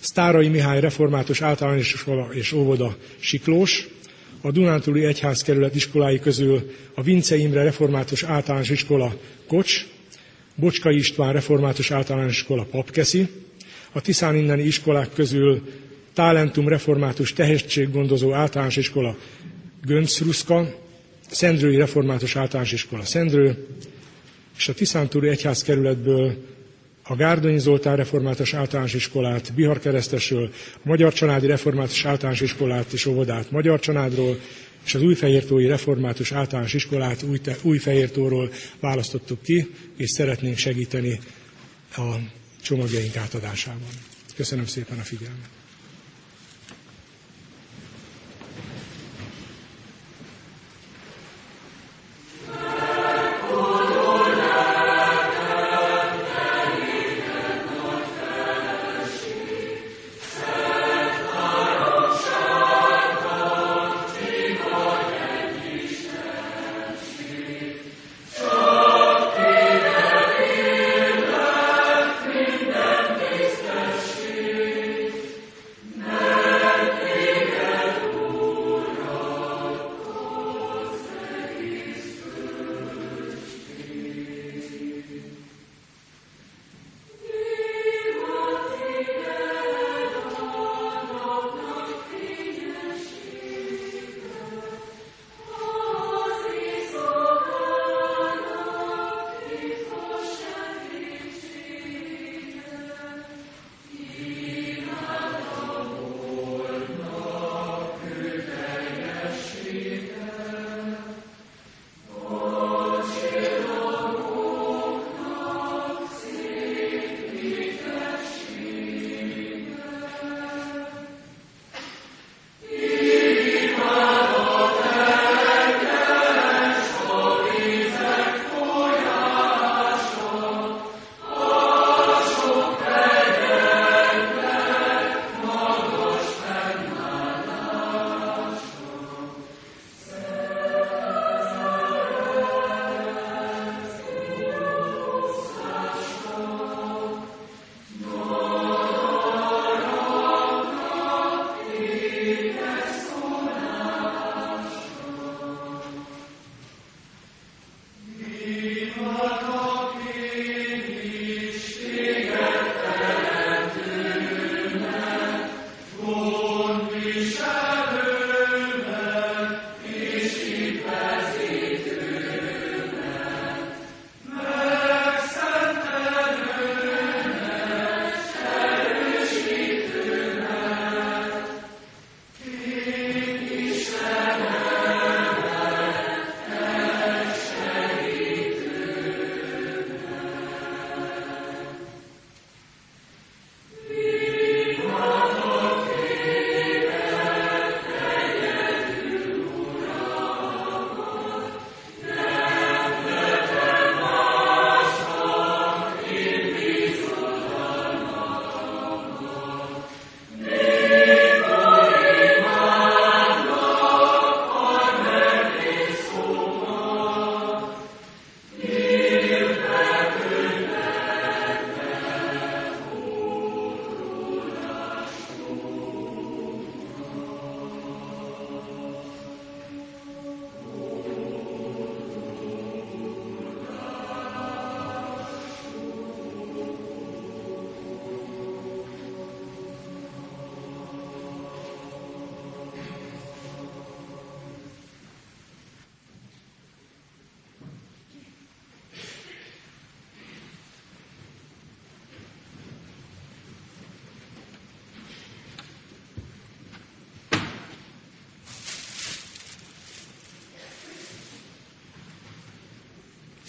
Sztárai Mihály Református Általános Iskola és Óvoda Siklós, a Dunántúli Egyházkerület iskolái közül a Vince Imre Református Általános Iskola Kocs, Bocska István Református Általános Iskola Papkeszi, a Tiszán inneni iskolák közül Talentum Református Tehetséggondozó Általános Iskola Göncruszka, Szendrői Református Általános Iskola Szendrő, és a Tiszántúri Egyházkerületből a Gárdonyi Zoltán Református Általános Iskolát Bihar Keresztesről, a Magyar Családi Református Általános Iskolát és óvodát Magyar Családról, és az Újfehértói Református Általános Iskolát Újfehértóról választottuk ki, és szeretnénk segíteni a csomagjaink átadásában. Köszönöm szépen a figyelmet!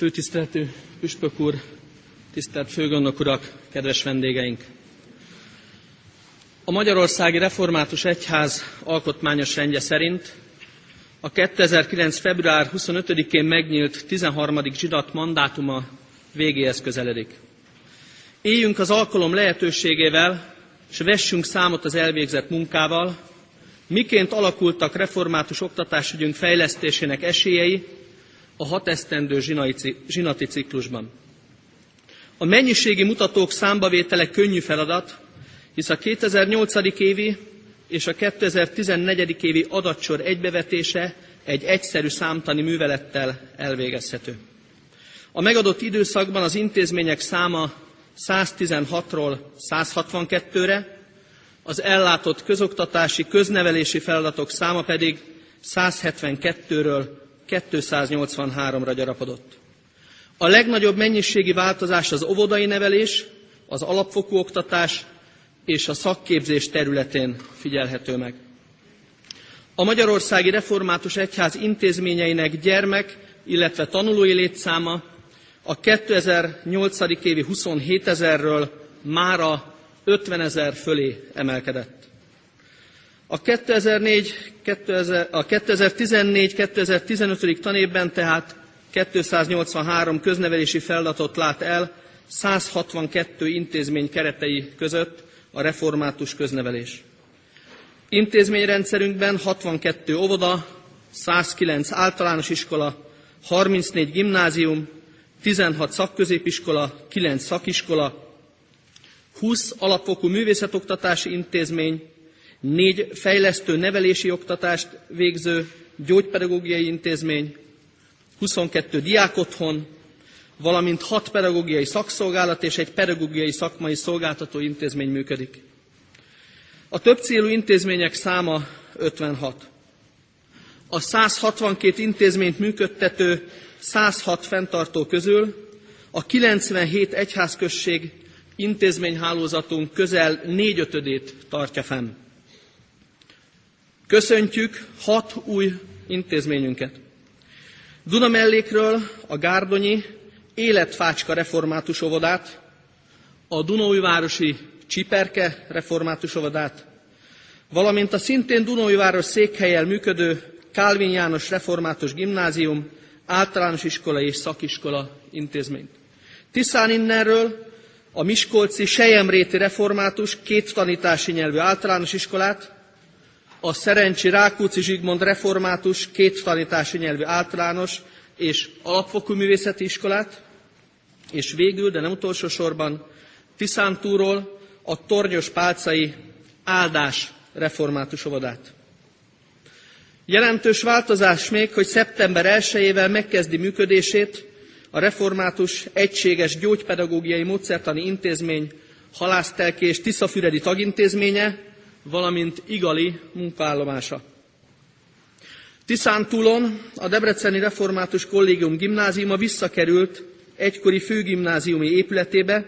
Főtiszteletű Püspök úr, tisztelt főgondnok urak, kedves vendégeink! A Magyarországi Református Egyház alkotmányos rendje szerint a 2009. február 25-én megnyílt 13. zsidat mandátuma végéhez közeledik. Éljünk az alkalom lehetőségével, és vessünk számot az elvégzett munkával, miként alakultak református oktatásügyünk fejlesztésének esélyei a hat esztendő zsinati ciklusban. A mennyiségi mutatók számbavétele könnyű feladat, hisz a 2008. évi és a 2014. évi adatsor egybevetése egy egyszerű számtani művelettel elvégezhető. A megadott időszakban az intézmények száma 116-ról 162-re, az ellátott közoktatási, köznevelési feladatok száma pedig 172-ről 283-ra gyarapodott. A legnagyobb mennyiségi változás az óvodai nevelés, az alapfokú oktatás és a szakképzés területén figyelhető meg. A Magyarországi Református Egyház intézményeinek gyermek, illetve tanulói létszáma a 2008. évi 27 ezerről mára 50 ezer fölé emelkedett. A 2014-2015. tanévben tehát 283 köznevelési feladatot lát el 162 intézmény keretei között a református köznevelés. Intézményrendszerünkben 62 óvoda, 109 általános iskola, 34 gimnázium, 16 szakközépiskola, 9 szakiskola, 20 alapfokú művészetoktatási intézmény, 4 fejlesztő nevelési oktatást végző gyógypedagógiai intézmény, 22 diákotthon, valamint 6 pedagógiai szakszolgálat és egy pedagógiai szakmai szolgáltató intézmény működik. A többcélú intézmények száma 56. A 162 intézményt működtető 106 fenntartó közül a 97 egyházközség intézményhálózatunk közel négyötödét tartja fenn. Köszöntjük hat új intézményünket. Dunamellékről a Gárdonyi Életfácska református óvodát, a Dunaújvárosi Csiperke református óvodát, valamint a szintén Dunaújváros székhelyel működő Kálvin János református gimnázium, általános iskola és szakiskola intézményt. Tisztán innenről a Miskolci Sejemréti református két tanítási nyelvű általános iskolát, a Szerencsi Rákóczi Zsigmond református két tanítási nyelvű általános és alapfokú művészeti iskolát, és végül, de nem utolsó sorban, Tiszántúról a Tornyos Pálcai Áldás református óvodát. Jelentős változás még, hogy szeptember 1-ével megkezdi működését a református egységes gyógypedagógiai módszertani intézmény halásztelki és tiszafüredi tagintézménye, valamint igali munkaállomása. Tiszántúlon a Debreceni Református Kollégium gimnáziuma visszakerült egykori főgimnáziumi épületébe,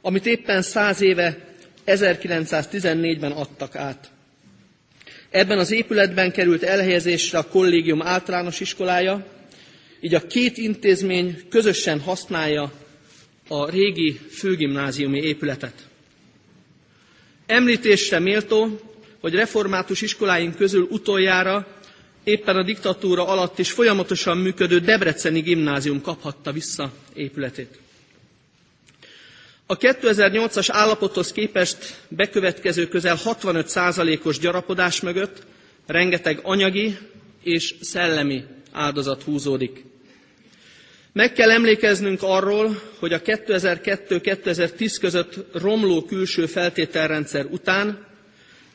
amit éppen száz éve 1914-ben adtak át. Ebben az épületben került elhelyezésre a kollégium általános iskolája, így a két intézmény közösen használja a régi főgimnáziumi épületet. Említésre méltó, hogy református iskoláink közül utoljára éppen a diktatúra alatt is folyamatosan működő Debreceni gimnázium kaphatta vissza épületét. A 2008-as állapothoz képest bekövetkező közel 65%-os gyarapodás mögött rengeteg anyagi és szellemi áldozat húzódik. Meg kell emlékeznünk arról, hogy a 2002-2010 között romló külső feltételrendszer után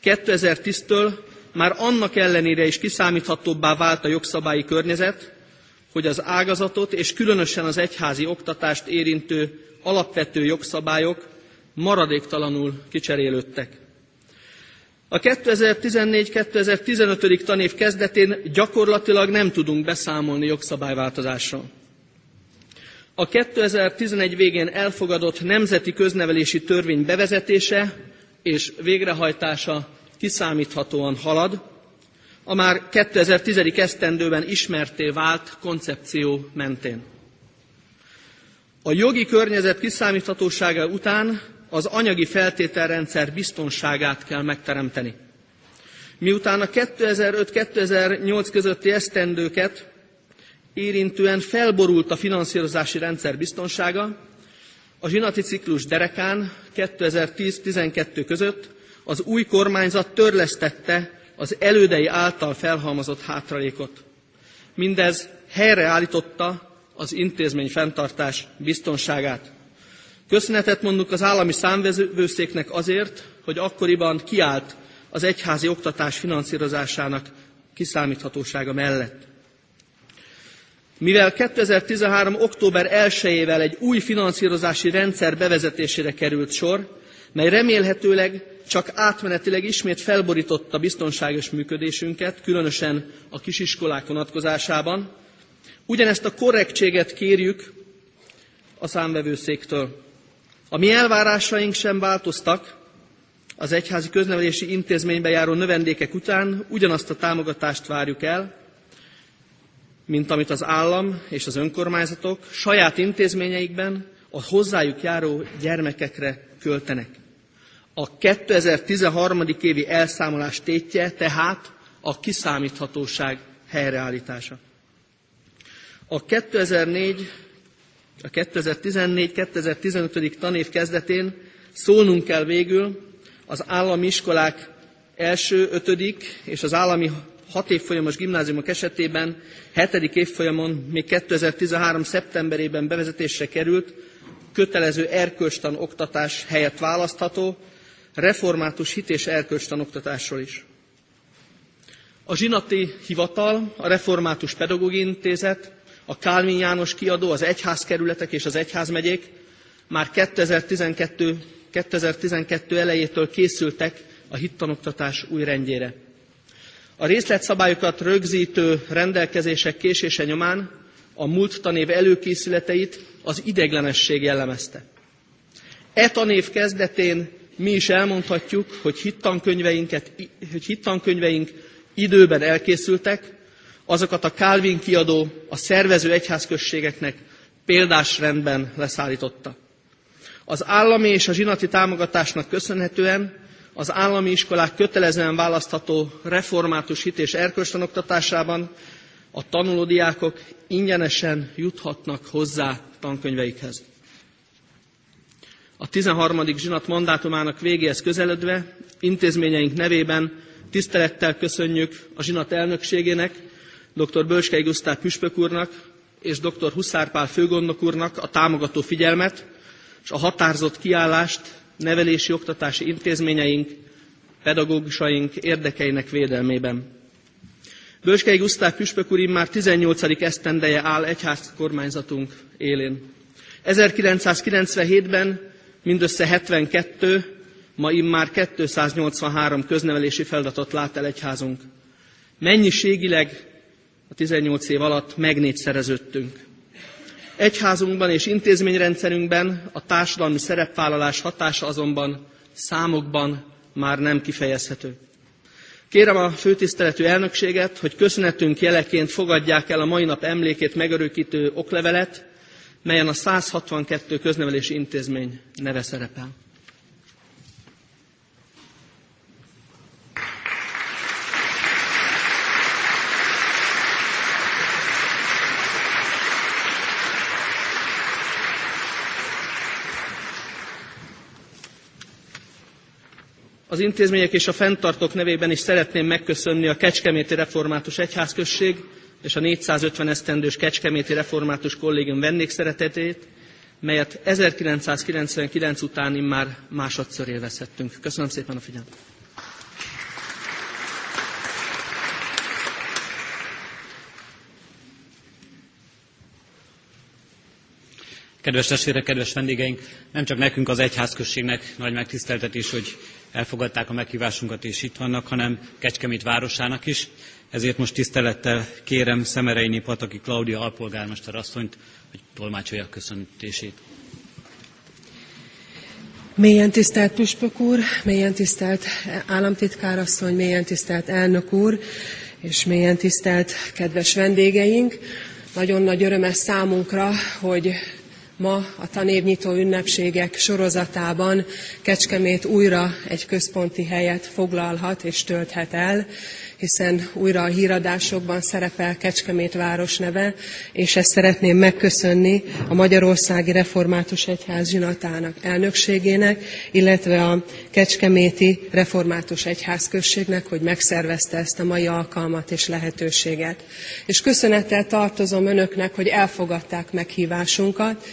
2010-től már annak ellenére is kiszámíthatóbbá vált a jogszabályi környezet, hogy az ágazatot és különösen az egyházi oktatást érintő alapvető jogszabályok maradéktalanul kicserélődtek. A 2014-2015. tanév kezdetén gyakorlatilag nem tudunk beszámolni jogszabályváltozásról. A 2011 végén elfogadott nemzeti köznevelési törvény bevezetése és végrehajtása kiszámíthatóan halad, a már 2010. esztendőben ismerté vált koncepció mentén. A jogi környezet kiszámíthatósága után az anyagi feltételrendszer biztonságát kell megteremteni. Miután a 2005-2008 közötti esztendőket érintően felborult a finanszírozási rendszer biztonsága, a zsinati ciklus derekán 2010-12 között az új kormányzat törlesztette az elődei által felhalmozott hátralékot. Mindez helyreállította az intézmény fenntartás biztonságát. Köszönetet mondunk az állami számvevőszéknek azért, hogy akkoriban kiállt az egyházi oktatás finanszírozásának kiszámíthatósága mellett. Mivel 2013. október 1-ével egy új finanszírozási rendszer bevezetésére került sor, mely remélhetőleg csak átmenetileg ismét felborította biztonságos működésünket, különösen a kisiskolák vonatkozásában, ugyanezt a korrektséget kérjük a számvevőszéktől. A mi elvárásaink sem változtak, az egyházi köznevelési intézménybe járó növendékek után ugyanazt a támogatást várjuk el, mint amit az állam és az önkormányzatok saját intézményeikben a hozzájuk járó gyermekekre költenek. A 2013. évi elszámolás tétje tehát a kiszámíthatóság helyreállítása. A 2004 a 2014-2015. tanév kezdetén szólnunk kell végül az állami iskolák első, ötödik és az állami hat évfolyamos gimnáziumok esetében hetedik évfolyamon még 2013. szeptemberében bevezetésre került kötelező erkölcstan oktatás helyett választható református hit és erkölcstan oktatásról is. A zsinati hivatal, a református pedagógiai intézet, a Kálvin János kiadó, az egyházkerületek és az egyházmegyék már 2012, 2012 elejétől készültek a hittanoktatás új rendjére. A részletszabályokat rögzítő rendelkezések késése nyomán a múlt tanév előkészületeit az ideglenesség jellemezte. E tanév kezdetén mi is elmondhatjuk, hogy hittankönyveinket, hogy hittankönyveink időben elkészültek, azokat a Calvin kiadó a szervező egyházközségeknek példás rendben leszállította. Az állami és a zsinati támogatásnak köszönhetően az állami iskolák kötelezően választható református hit és erkölcstanoktatásában a tanulódiákok ingyenesen juthatnak hozzá tankönyveikhez. A 13. zsinat mandátumának végéhez közeledve intézményeink nevében tisztelettel köszönjük a zsinat elnökségének, dr. Bölskei Gusztáv Püspök úrnak és dr. Huszár Pál főgondnok úrnak a támogató figyelmet és a határozott kiállást nevelési oktatási intézményeink, pedagógusaink érdekeinek védelmében. Bölskei Gusztáv Püspök úr már 18. esztendeje áll egyház kormányzatunk élén. 1997-ben mindössze 72, ma immár 283 köznevelési feladatot lát el egyházunk. Mennyiségileg a 18 év alatt megnégyszereződtünk. Egyházunkban és intézményrendszerünkben a társadalmi szerepvállalás hatása azonban számokban már nem kifejezhető. Kérem a főtiszteletű elnökséget, hogy köszönetünk jeleként fogadják el a mai nap emlékét megörökítő oklevelet, melyen a 162 köznevelési intézmény neve szerepel. Az intézmények és a fenntartók nevében is szeretném megköszönni a Kecskeméti Református Egyházközség és a 450 esztendős Kecskeméti Református Kollégium vendégszeretetét, melyet 1999 után immár másodszor élvezhettünk. Köszönöm szépen a figyelmet! Kedves testvérek, kedves vendégeink, nem csak nekünk az egyházközségnek nagy megtiszteltetés, hogy elfogadták a meghívásunkat és itt vannak, hanem Kecskemét városának is. Ezért most tisztelettel kérem Szemereini Pataki Klaudia alpolgármester asszonyt, hogy tolmácsolja köszöntését. Mélyen tisztelt Püspök úr, mélyen tisztelt államtitkárasszony, mélyen tisztelt elnök úr, és mélyen tisztelt kedves vendégeink. Nagyon nagy öröm ez számunkra, hogy Ma a tanévnyitó ünnepségek sorozatában Kecskemét újra egy központi helyet foglalhat és tölthet el, hiszen újra a híradásokban szerepel Kecskemét város neve, és ezt szeretném megköszönni a Magyarországi Református Egyház zsinatának elnökségének, illetve a Kecskeméti Református Egyház községnek, hogy megszervezte ezt a mai alkalmat és lehetőséget. És köszönettel tartozom önöknek, hogy elfogadták meghívásunkat,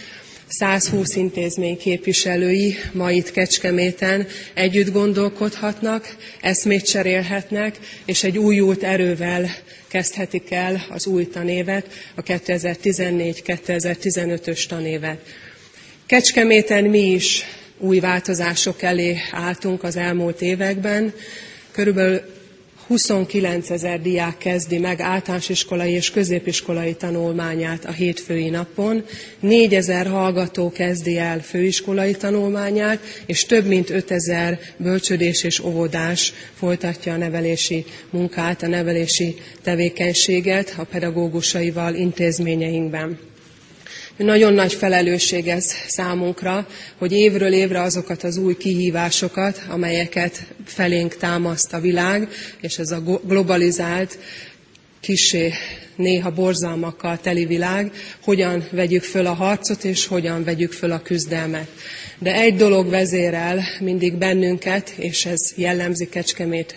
120 intézmény képviselői ma itt Kecskeméten együtt gondolkodhatnak, eszmét cserélhetnek, és egy újult erővel kezdhetik el az új tanévet, a 2014-2015-ös tanévet. Kecskeméten mi is új változások elé álltunk az elmúlt években. Körülbelül 29 ezer diák kezdi meg általános iskolai és középiskolai tanulmányát a hétfői napon, 4 ezer hallgató kezdi el főiskolai tanulmányát, és több mint 5 ezer bölcsödés és óvodás folytatja a nevelési munkát, a nevelési tevékenységet a pedagógusaival intézményeinkben. Nagyon nagy felelősség ez számunkra, hogy évről évre azokat az új kihívásokat, amelyeket felénk támaszt a világ, és ez a globalizált, kisé néha borzalmakkal teli világ, hogyan vegyük föl a harcot, és hogyan vegyük föl a küzdelmet. De egy dolog vezérel mindig bennünket, és ez jellemzi Kecskemét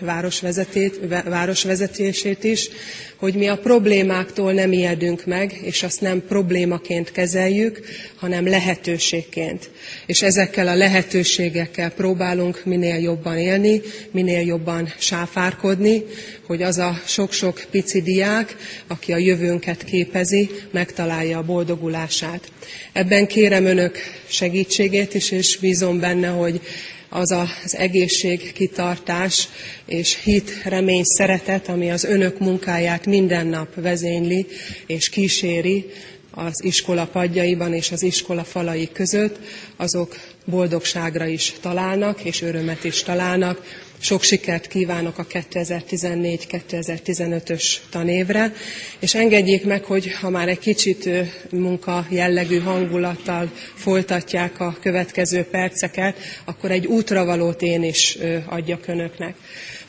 városvezetését is, hogy mi a problémáktól nem ijedünk meg, és azt nem problémaként kezeljük, hanem lehetőségként. És ezekkel a lehetőségekkel próbálunk minél jobban élni, minél jobban sáfárkodni, hogy az a sok-sok pici diák, aki a jövőnket képezi, megtalálja a boldogulását. Ebben kérem önök segítségét is, és bízom benne, hogy az az egészség, kitartás és hit, remény, szeretet, ami az önök munkáját minden nap vezényli és kíséri az iskola padjaiban és az iskola falai között, azok boldogságra is találnak, és örömet is találnak. Sok sikert kívánok a 2014-2015-ös tanévre, és engedjék meg, hogy ha már egy kicsit munka jellegű hangulattal folytatják a következő perceket, akkor egy útravalót én is adjak önöknek.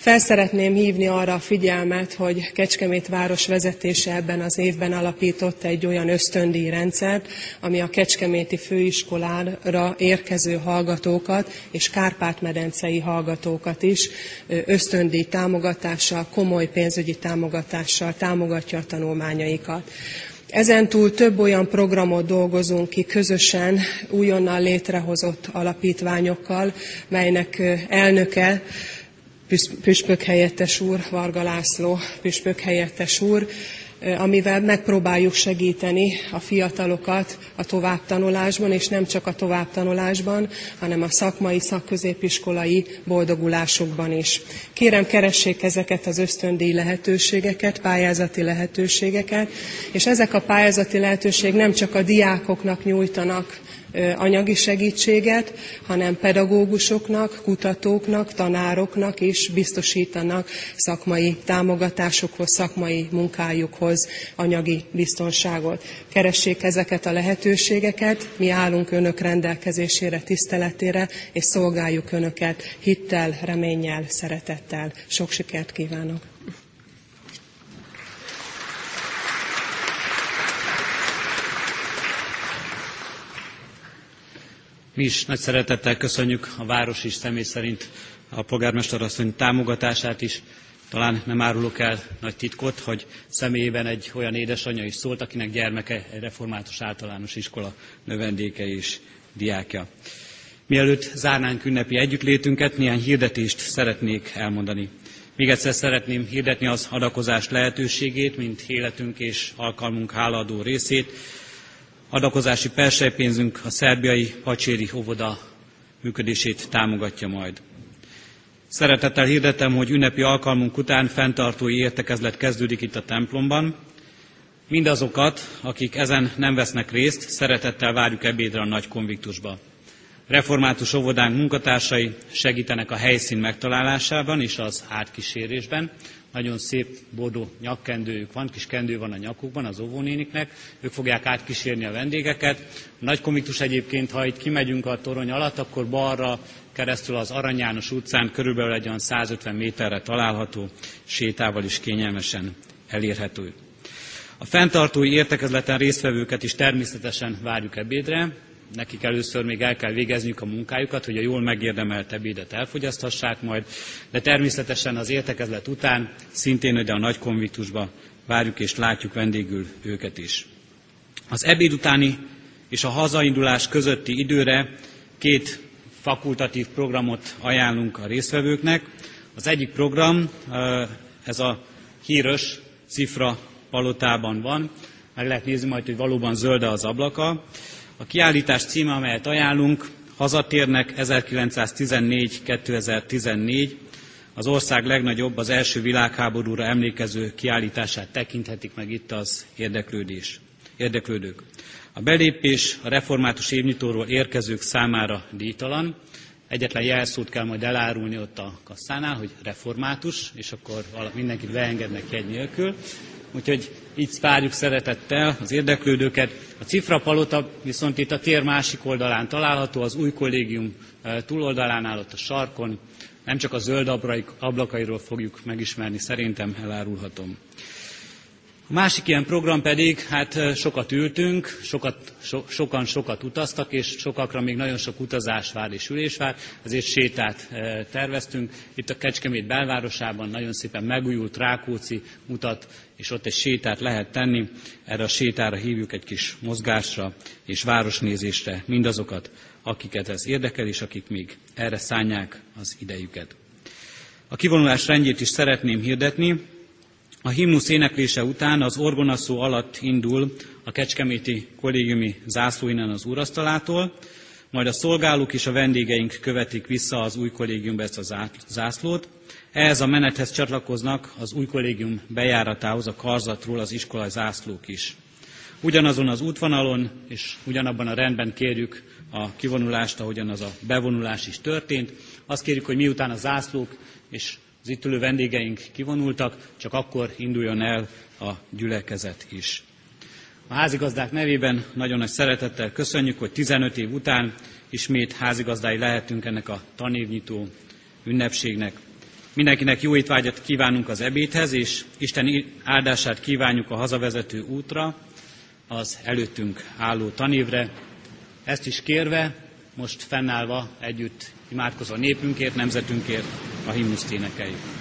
Felszeretném hívni arra a figyelmet, hogy Kecskemét város vezetése ebben az évben alapított egy olyan ösztöndíj rendszert, ami a Kecskeméti főiskolára érkező hallgatókat és Kárpát-medencei hallgatókat is ösztöndíj támogatással, komoly pénzügyi támogatással támogatja a tanulmányaikat. Ezen túl több olyan programot dolgozunk ki közösen újonnan létrehozott alapítványokkal, melynek elnöke püspök helyettes úr, Varga László püspök helyettes úr, amivel megpróbáljuk segíteni a fiatalokat a továbbtanulásban, és nem csak a továbbtanulásban, hanem a szakmai, szakközépiskolai boldogulásokban is. Kérem, keressék ezeket az ösztöndíj lehetőségeket, pályázati lehetőségeket, és ezek a pályázati lehetőség nem csak a diákoknak nyújtanak anyagi segítséget, hanem pedagógusoknak, kutatóknak, tanároknak is biztosítanak szakmai támogatásokhoz, szakmai munkájukhoz anyagi biztonságot. Keressék ezeket a lehetőségeket, mi állunk önök rendelkezésére, tiszteletére, és szolgáljuk önöket hittel, reménnyel, szeretettel. Sok sikert kívánok! Mi is nagy szeretettel köszönjük a város is személy szerint a polgármester asszony támogatását is. Talán nem árulok el nagy titkot, hogy személyében egy olyan édesanyja is szólt, akinek gyermeke egy református általános iskola növendéke és diákja. Mielőtt zárnánk ünnepi együttlétünket, néhány hirdetést szeretnék elmondani. Még egyszer szeretném hirdetni az adakozás lehetőségét, mint életünk és alkalmunk hálaadó részét, Adakozási persejpénzünk a szerbiai pacséri óvoda működését támogatja majd. Szeretettel hirdetem, hogy ünnepi alkalmunk után fenntartói értekezlet kezdődik itt a templomban. Mindazokat, akik ezen nem vesznek részt, szeretettel várjuk ebédre a nagy konviktusba. Református óvodánk munkatársai segítenek a helyszín megtalálásában és az átkísérésben, nagyon szép bordó nyakkendőjük van, kis kendő van a nyakukban az óvónéniknek, ők fogják átkísérni a vendégeket. A nagy komikus egyébként, ha itt kimegyünk a torony alatt, akkor balra keresztül az Arany János utcán körülbelül egy olyan 150 méterre található, sétával is kényelmesen elérhető. A fenntartói értekezleten résztvevőket is természetesen várjuk ebédre, nekik először még el kell végezniük a munkájukat, hogy a jól megérdemelt ebédet elfogyaszthassák majd, de természetesen az értekezlet után szintén ide a nagy konviktusba várjuk és látjuk vendégül őket is. Az ebéd utáni és a hazaindulás közötti időre két fakultatív programot ajánlunk a résztvevőknek. Az egyik program, ez a híres cifra palotában van, meg lehet nézni majd, hogy valóban zöld az ablaka. A kiállítás címe, amelyet ajánlunk, Hazatérnek 1914-2014, az ország legnagyobb, az első világháborúra emlékező kiállítását tekinthetik meg itt az érdeklődés, érdeklődők. A belépés a református évnyitóról érkezők számára díjtalan. Egyetlen jelszót kell majd elárulni ott a kasszánál, hogy református, és akkor mindenkit beengednek jegy nélkül. Úgyhogy így várjuk szeretettel az érdeklődőket. A Cifra Palota viszont itt a tér másik oldalán található, az új kollégium eh, túloldalán ott a sarkon. Nem csak a zöld ablakairól fogjuk megismerni, szerintem elárulhatom. A másik ilyen program pedig, hát sokat ültünk, sokat, so, sokan sokat utaztak, és sokakra még nagyon sok utazás vár és ülés vár, ezért sétát terveztünk. Itt a Kecskemét belvárosában nagyon szépen megújult Rákóczi mutat, és ott egy sétát lehet tenni. Erre a sétára hívjuk egy kis mozgásra és városnézésre mindazokat, akiket ez érdekel, és akik még erre szánják az idejüket. A kivonulás rendjét is szeretném hirdetni. A himnusz éneklése után az orgonaszó alatt indul a Kecskeméti kollégiumi zászló innen az úrasztalától, majd a szolgálók és a vendégeink követik vissza az új kollégiumba ezt a zászlót. Ehhez a menethez csatlakoznak az új kollégium bejáratához a karzatról az iskola zászlók is. Ugyanazon az útvonalon és ugyanabban a rendben kérjük a kivonulást, ahogyan az a bevonulás is történt. Azt kérjük, hogy miután a zászlók és az itt ülő vendégeink kivonultak, csak akkor induljon el a gyülekezet is. A házigazdák nevében nagyon nagy szeretettel köszönjük, hogy 15 év után ismét házigazdái lehetünk ennek a tanévnyitó ünnepségnek. Mindenkinek jó étvágyat kívánunk az ebédhez, és Isten áldását kívánjuk a hazavezető útra, az előttünk álló tanévre. Ezt is kérve, most fennállva együtt imádkozva népünkért, nemzetünkért a himnuszt énekeljük.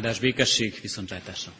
Áldás békesség, viszontlátásra!